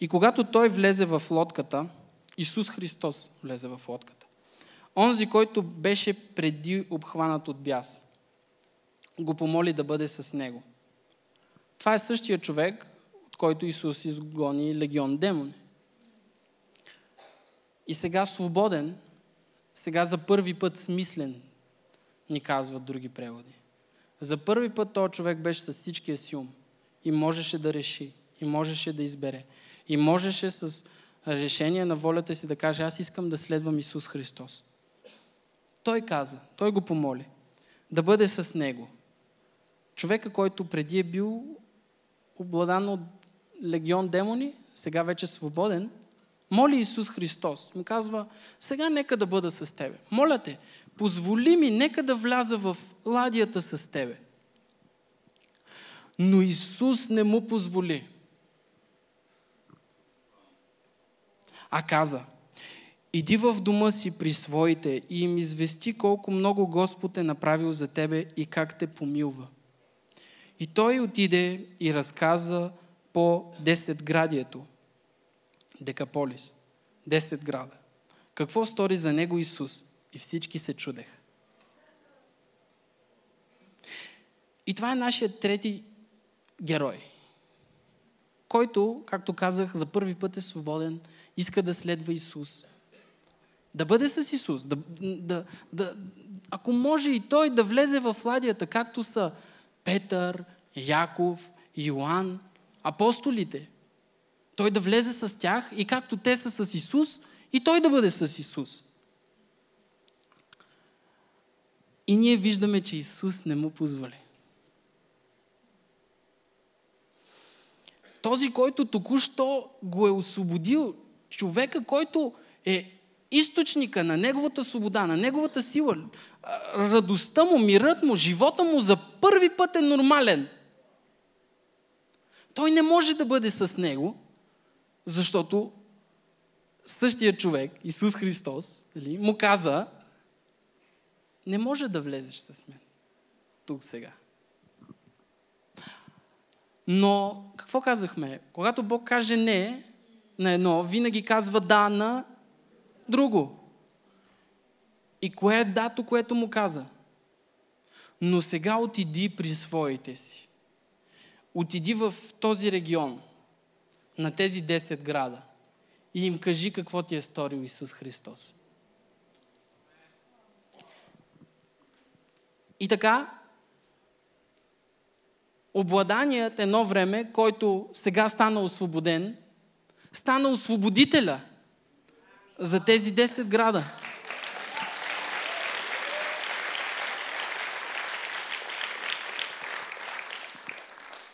И когато той влезе в лодката, Исус Христос влезе в лодката. Онзи, който беше преди обхванат от бяс, го помоли да бъде с него. Това е същия човек, от който Исус изгони легион демони. И сега свободен, сега за първи път смислен, ни казват други преводи. За първи път този човек беше с всичкия си ум и можеше да реши, и можеше да избере, и можеше с решение на волята си да каже, аз искам да следвам Исус Христос. Той каза, той го помоли, да бъде с него. Човека, който преди е бил обладан от легион демони, сега вече е свободен, моли Исус Христос. Му казва, сега нека да бъда с тебе. Моля те, позволи ми, нека да вляза в ладията с тебе. Но Исус не му позволи. А каза, иди в дома си при своите и им извести колко много Господ е направил за тебе и как те помилва. И той отиде и разказа по 10 градието. Декаполис. 10 града. Какво стори за него Исус? И всички се чудеха. И това е нашия трети герой, който, както казах, за първи път е свободен, иска да следва Исус. Да бъде с Исус. Да, да, да, ако може и той да влезе в ладията, както са Петър, Яков, Йоанн, апостолите. Той да влезе с тях и както те са с Исус, и той да бъде с Исус. И ние виждаме, че Исус не му позволи. Този, който току-що го е освободил, човека, който е източника на неговата свобода, на неговата сила, радостта му, мирът му, живота му за първи път е нормален. Той не може да бъде с него, защото същия човек, Исус Христос, дали, му каза, не може да влезеш с мен тук сега. Но какво казахме? Когато Бог каже не на едно, винаги казва да на друго. И кое е дато, което му каза? Но сега отиди при своите си. Отиди в този регион, на тези 10 града и им кажи какво ти е сторил Исус Христос. И така, обладаният едно време, който сега стана освободен, стана освободителя за тези 10 града.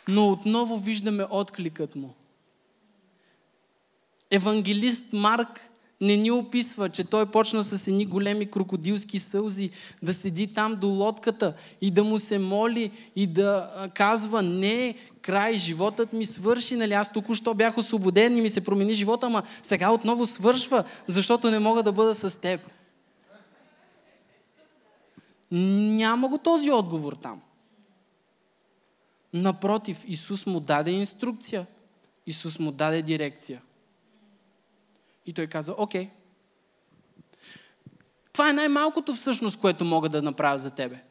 Но отново виждаме откликът му. Евангелист Марк не ни описва, че той почна с едни големи крокодилски сълзи да седи там до лодката и да му се моли и да казва не, край, животът ми свърши, нали? Аз току-що бях освободен и ми се промени живота, ама сега отново свършва, защото не мога да бъда с теб. Няма го този отговор там. Напротив, Исус му даде инструкция. Исус му даде дирекция. И той каза, окей. Това е най-малкото всъщност, което мога да направя за тебе.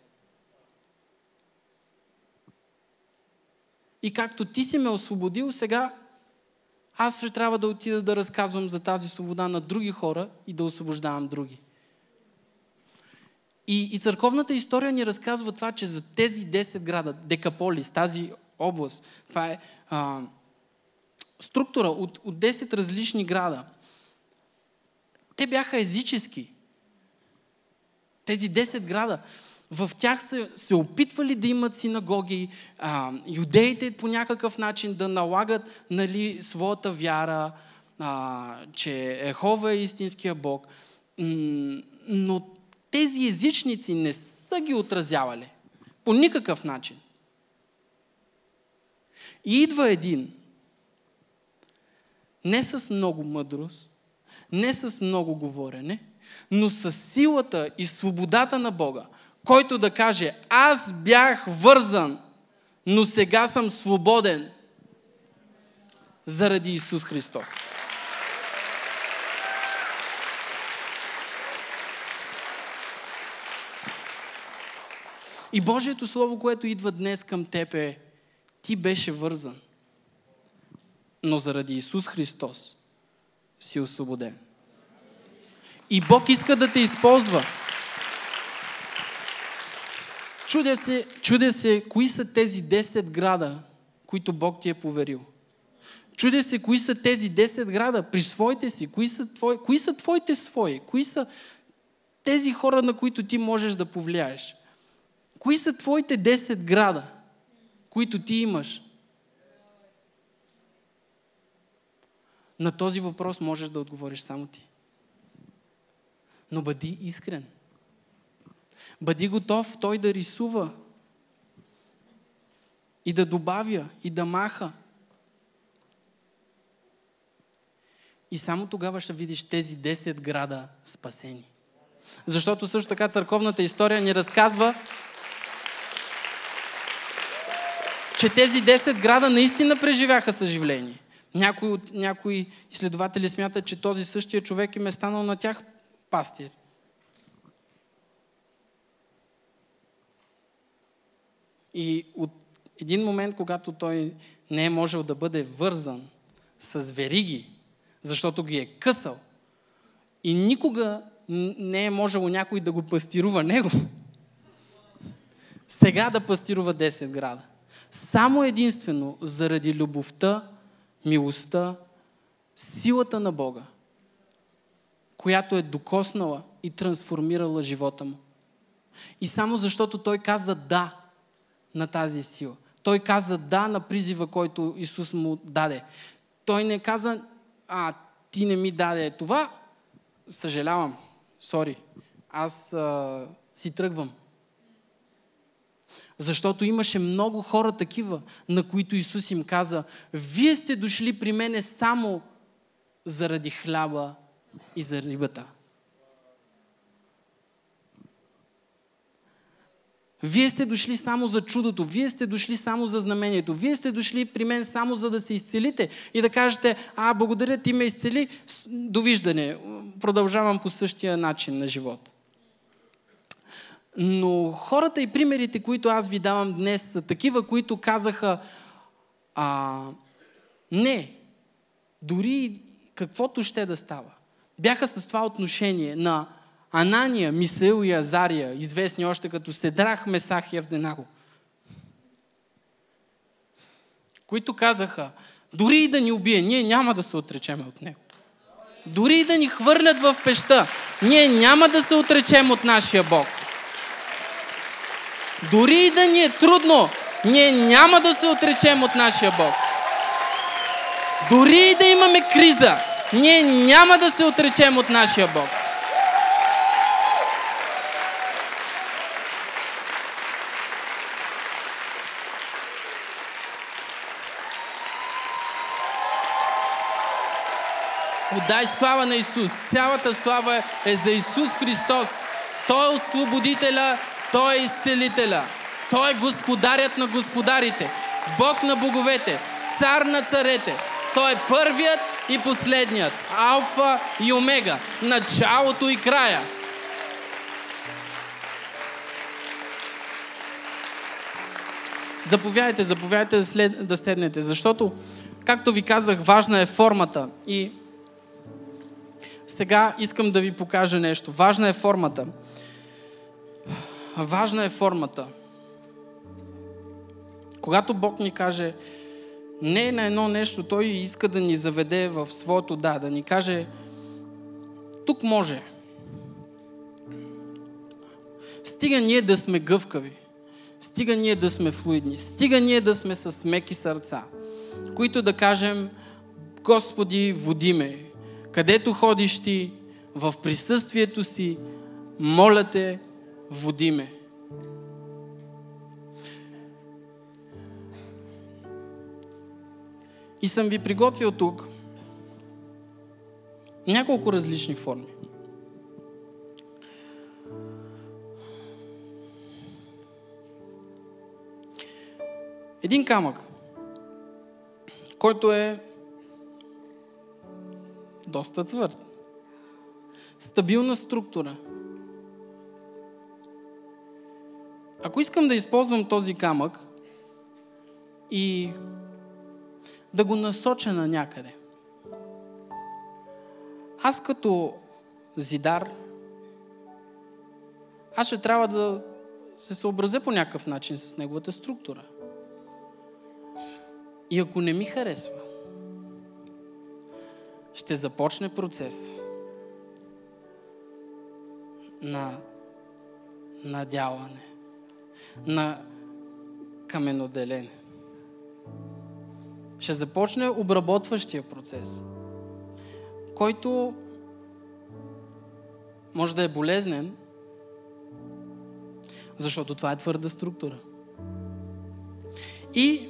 И както ти си ме освободил, сега аз ще трябва да отида да разказвам за тази свобода на други хора и да освобождавам други. И, и църковната история ни разказва това, че за тези 10 града, Декаполис, тази област, това е а, структура от, от 10 различни града. Те бяха езически. Тези 10 града. В тях се, се опитвали да имат синагоги, а, юдеите по някакъв начин да налагат нали, своята вяра, а, че Ехова е истинския Бог. Но тези езичници не са ги отразявали. По никакъв начин. И идва един, не с много мъдрост, не с много говорене, но с силата и свободата на Бога, който да каже, аз бях вързан, но сега съм свободен заради Исус Христос. И Божието Слово, което идва днес към теб е, ти беше вързан, но заради Исус Христос си освободен. И Бог иска да те използва. Чудя се, чудя се, кои са тези 10 града, които Бог ти е поверил. Чудя се, кои са тези 10 града. Присвойте си. Кои са, твои, кои са твоите свои? Кои са тези хора, на които ти можеш да повлияеш? Кои са твоите 10 града, които ти имаш? На този въпрос можеш да отговориш само ти. Но бъди искрен. Бъди готов той да рисува и да добавя и да маха. И само тогава ще видиш тези 10 града спасени. Защото също така църковната история ни разказва, че тези 10 града наистина преживяха съживление. Някои, от, някои изследователи смятат, че този същия човек им е станал на тях пастир. И от един момент, когато той не е можел да бъде вързан с вериги, защото ги е късал, и никога не е можело някой да го пастирува него, сега да пастирува 10 града. Само единствено заради любовта, милостта, силата на Бога, която е докоснала и трансформирала живота му. И само защото той каза да на тази сила. Той каза да на призива, който Исус му даде. Той не каза, а, ти не ми даде това, съжалявам, сори, аз а, си тръгвам. Защото имаше много хора такива, на които Исус им каза, вие сте дошли при мене само заради хляба и за рибата. Вие сте дошли само за чудото, вие сте дошли само за знамението, вие сте дошли при мен само за да се изцелите и да кажете, а, благодаря, ти ме изцели, довиждане, продължавам по същия начин на живот. Но хората и примерите, които аз ви давам днес, са такива, които казаха, а, не, дори каквото ще да става. Бяха с това отношение на Анания, Мисаил и Азария, известни още като Седрах, Месах и Авденаго, които казаха, дори и да ни убие, ние няма да се отречем от него. Дори и да ни хвърлят в пеща, ние няма да се отречем от нашия Бог. Дори и да ни е трудно, ние няма да се отречем от нашия Бог. Дори и да имаме криза, ние няма да се отречем от нашия Бог. Отдай слава на Исус. Цялата слава е за Исус Христос. Той е освободителя, Той е изцелителя. Той е господарят на господарите, Бог на боговете, цар на царете. Той е първият и последният, алфа и омега, началото и края. Заповядайте, заповядайте да, след, да седнете, защото, както ви казах, важна е формата. И сега искам да ви покажа нещо. Важна е формата. Важна е формата. Когато Бог ни каже не на едно нещо, Той иска да ни заведе в своето да, да ни каже тук може. Стига ние да сме гъвкави. Стига ние да сме флуидни. Стига ние да сме с меки сърца, които да кажем Господи, води ме. Където ходиш ти, в присъствието си, моля те, води ме. И съм ви приготвил тук няколко различни форми. Един камък, който е доста твърд. Стабилна структура. Ако искам да използвам този камък и да го насоча на някъде, аз като зидар, аз ще трябва да се съобразя по някакъв начин с неговата структура. И ако не ми харесва, ще започне процес на надяване, на каменоделене. Ще започне обработващия процес, който може да е болезнен, защото това е твърда структура. И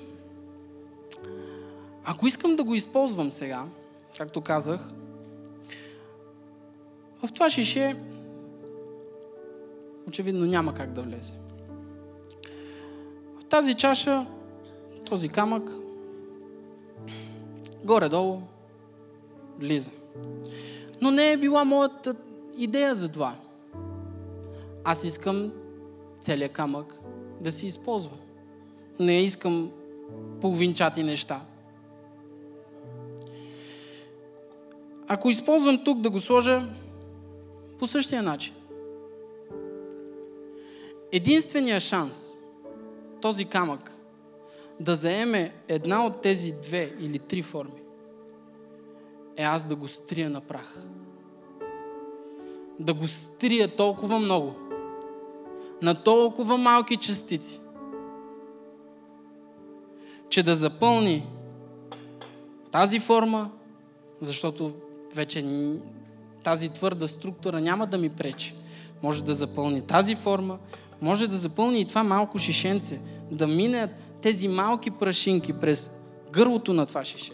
ако искам да го използвам сега, както казах, в това шише очевидно няма как да влезе. Тази чаша, този камък, горе-долу, влиза. Но не е била моята идея за това. Аз искам целият камък да се използва. Не искам половинчати неща. Ако използвам тук да го сложа по същия начин. Единственият шанс този камък да заеме една от тези две или три форми е аз да го стрия на прах. Да го стрия толкова много, на толкова малки частици, че да запълни тази форма, защото вече тази твърда структура няма да ми пречи. Може да запълни тази форма, може да запълни и това малко шишенце, да мине тези малки прашинки през гърлото на това шише.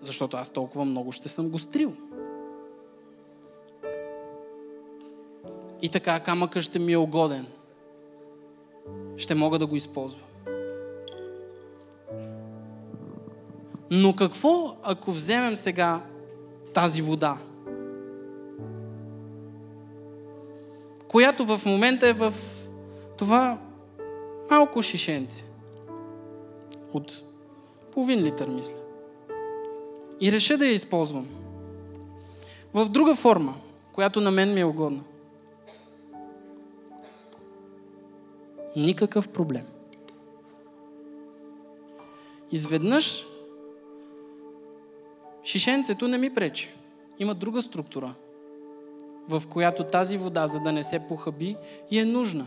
Защото аз толкова много ще съм го стрил. И така камъка ще ми е угоден. Ще мога да го използвам. Но какво, ако вземем сега тази вода, която в момента е в това малко шишенце от половин литър, мисля. И реша да я използвам в друга форма, която на мен ми е угодна. Никакъв проблем. Изведнъж Шишенцето не ми пречи. Има друга структура, в която тази вода, за да не се похаби, и е нужна.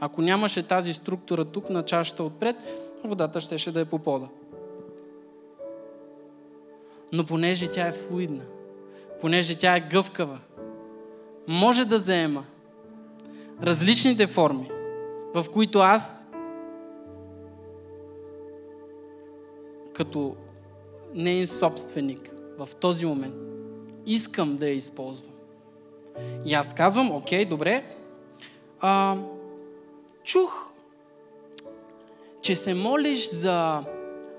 Ако нямаше тази структура тук на чашата отпред, водата щеше да е по пода. Но понеже тя е флуидна, понеже тя е гъвкава, може да заема различните форми, в които аз като нейн собственик в този момент. Искам да я използвам. И аз казвам, окей, добре, а, чух, че се молиш за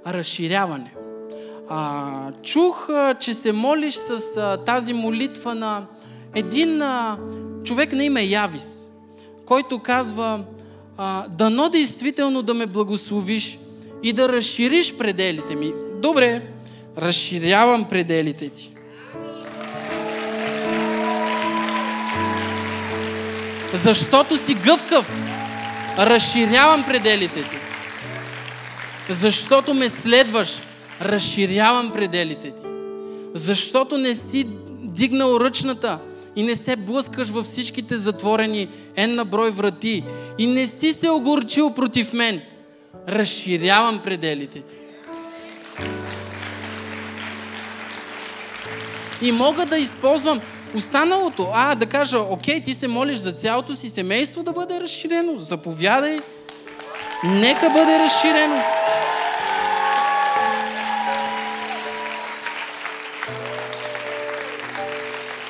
разширяване. А, чух, че се молиш с а, тази молитва на един а, човек на име Явис, който казва, а, дано действително да ме благословиш и да разшириш пределите ми. Добре, разширявам пределите ти. Защото си гъвкав, разширявам пределите ти. Защото ме следваш, разширявам пределите ти. Защото не си дигнал ръчната и не се блъскаш във всичките затворени ен на брой врати и не си се огорчил против мен, разширявам пределите ти. И мога да използвам останалото. А, да кажа, окей, ти се молиш за цялото си семейство да бъде разширено. Заповядай. Нека бъде разширено.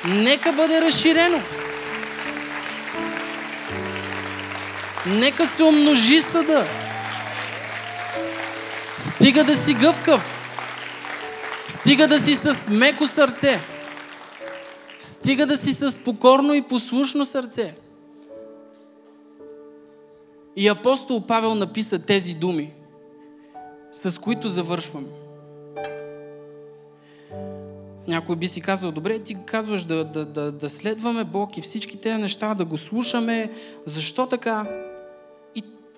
Нека бъде разширено. Нека се умножи съда. Стига да си гъвкав. Стига да си с меко сърце. Стига да си с покорно и послушно сърце. И апостол Павел написа тези думи, с които завършвам. Някой би си казал, добре, ти казваш да, да, да, да следваме Бог и всички тези неща, да го слушаме. Защо така?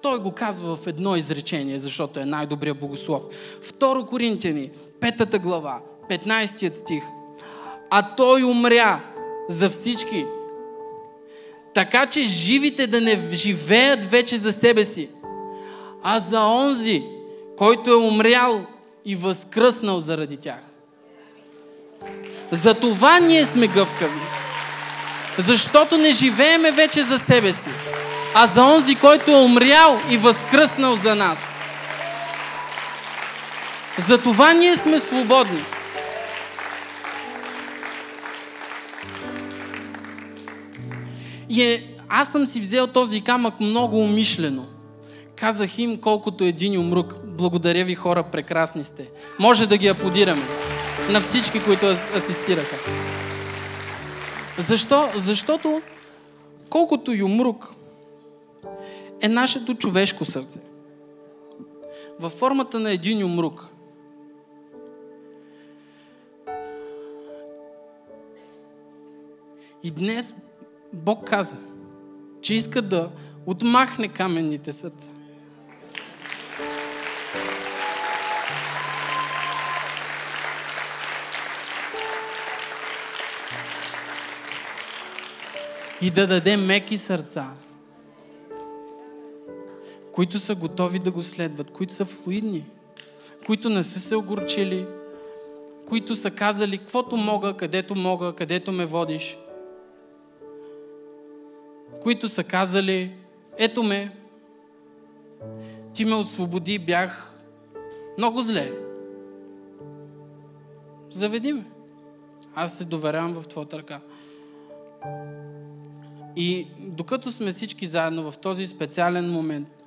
Той го казва в едно изречение, защото е най-добрият богослов. Второ Коринтияни, петата глава, 15 стих. А той умря за всички, така че живите да не живеят вече за себе си, а за онзи, който е умрял и възкръснал заради тях. За това ние сме гъвкави. Защото не живееме вече за себе си, а за онзи, който е умрял и възкръснал за нас. За това ние сме свободни. И е, аз съм си взел този камък много умишлено. Казах им колкото един умрук. Благодаря ви хора, прекрасни сте. Може да ги аплодираме на всички, които асистираха. Защо? Защото колкото юмрук е нашето човешко сърце. Във формата на един юмрук. И днес Бог каза, че иска да отмахне каменните сърца. и да даде меки сърца, които са готови да го следват, които са флуидни, които не са се огорчили, които са казали, каквото мога, където мога, където ме водиш, които са казали, ето ме, ти ме освободи, бях много зле. Заведи ме. Аз се доверявам в Твоята ръка. И докато сме всички заедно в този специален момент,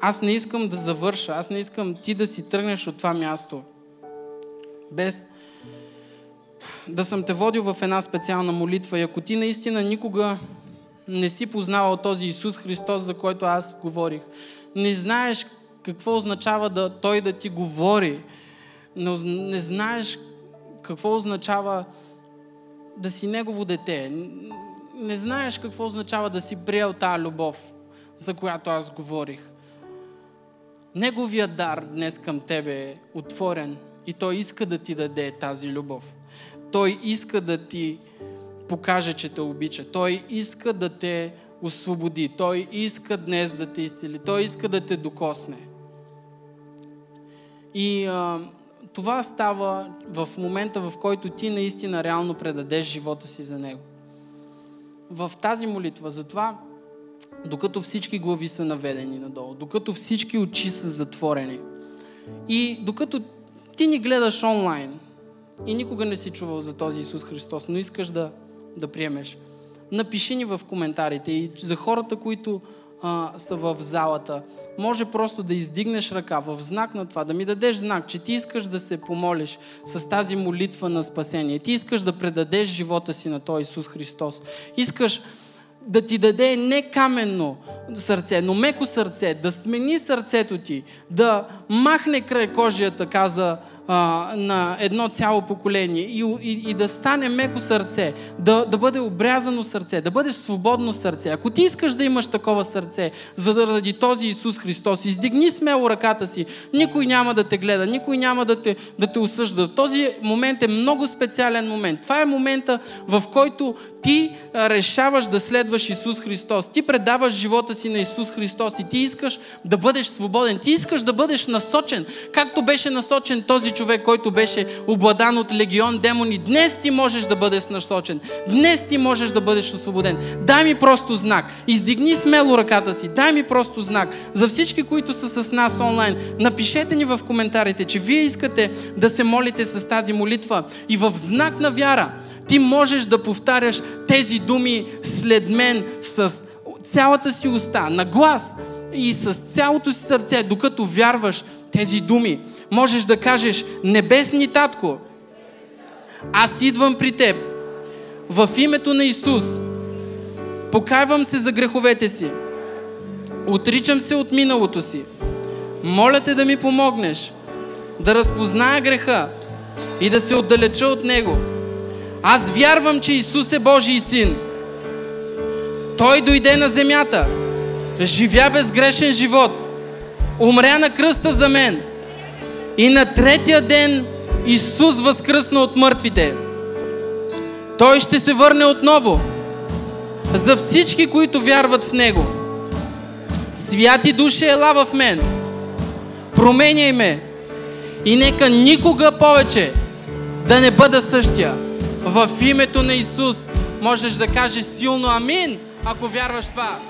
аз не искам да завърша, аз не искам ти да си тръгнеш от това място, без да съм те водил в една специална молитва. И ако ти наистина никога не си познавал този Исус Христос, за който аз говорих, не знаеш какво означава да Той да ти говори, не, не знаеш какво означава да си Негово дете, не знаеш какво означава да си приел тази любов, за която аз говорих. Неговия дар днес към тебе е отворен и Той иска да ти даде тази любов. Той иска да ти покаже, че те обича. Той иска да те освободи. Той иска днес да те изцели. Той иска да те докосне. И а, това става в момента, в който ти наистина реално предадеш живота си за Него в тази молитва. Затова, докато всички глави са наведени надолу, докато всички очи са затворени и докато ти ни гледаш онлайн и никога не си чувал за този Исус Христос, но искаш да, да приемеш, напиши ни в коментарите и за хората, които а, са в залата, може просто да издигнеш ръка в знак на това, да ми дадеш знак, че ти искаш да се помолиш с тази молитва на спасение. Ти искаш да предадеш живота си на Той Исус Христос. Искаш да ти даде не каменно сърце, но меко сърце, да смени сърцето ти, да махне край кожията, каза а, на едно цяло поколение и, и, и да стане меко сърце, да, да бъде обрязано сърце, да бъде свободно сърце. Ако ти искаш да имаш такова сърце, за да ради този Исус Христос, издигни смело ръката си. Никой няма да те гледа, никой няма да те, да те осъжда. Този момент е много специален момент. Това е момента, в който ти решаваш да следваш Исус Христос. Ти предаваш живота си на Исус Христос и ти искаш да бъдеш свободен. Ти искаш да бъдеш насочен, както беше насочен този човек, който беше обладан от легион демони. Днес ти можеш да бъдеш насочен. Днес ти можеш да бъдеш освободен. Дай ми просто знак. Издигни смело ръката си. Дай ми просто знак. За всички, които са с нас онлайн, напишете ни в коментарите, че вие искате да се молите с тази молитва и в знак на вяра ти можеш да повтаряш тези думи след мен с цялата си уста, на глас и с цялото си сърце, докато вярваш тези думи. Можеш да кажеш, небесни татко, аз идвам при теб в името на Исус. Покайвам се за греховете си. Отричам се от миналото си. Моля те да ми помогнеш да разпозная греха и да се отдалеча от него аз вярвам, че Исус е Божий син. Той дойде на земята, живя безгрешен живот, умря на кръста за мен и на третия ден Исус възкръсна от мъртвите. Той ще се върне отново за всички, които вярват в Него. Святи души ела в мен. Променяй ме. И нека никога повече да не бъда същия. В името на Исус можеш да кажеш силно амин, ако вярваш това.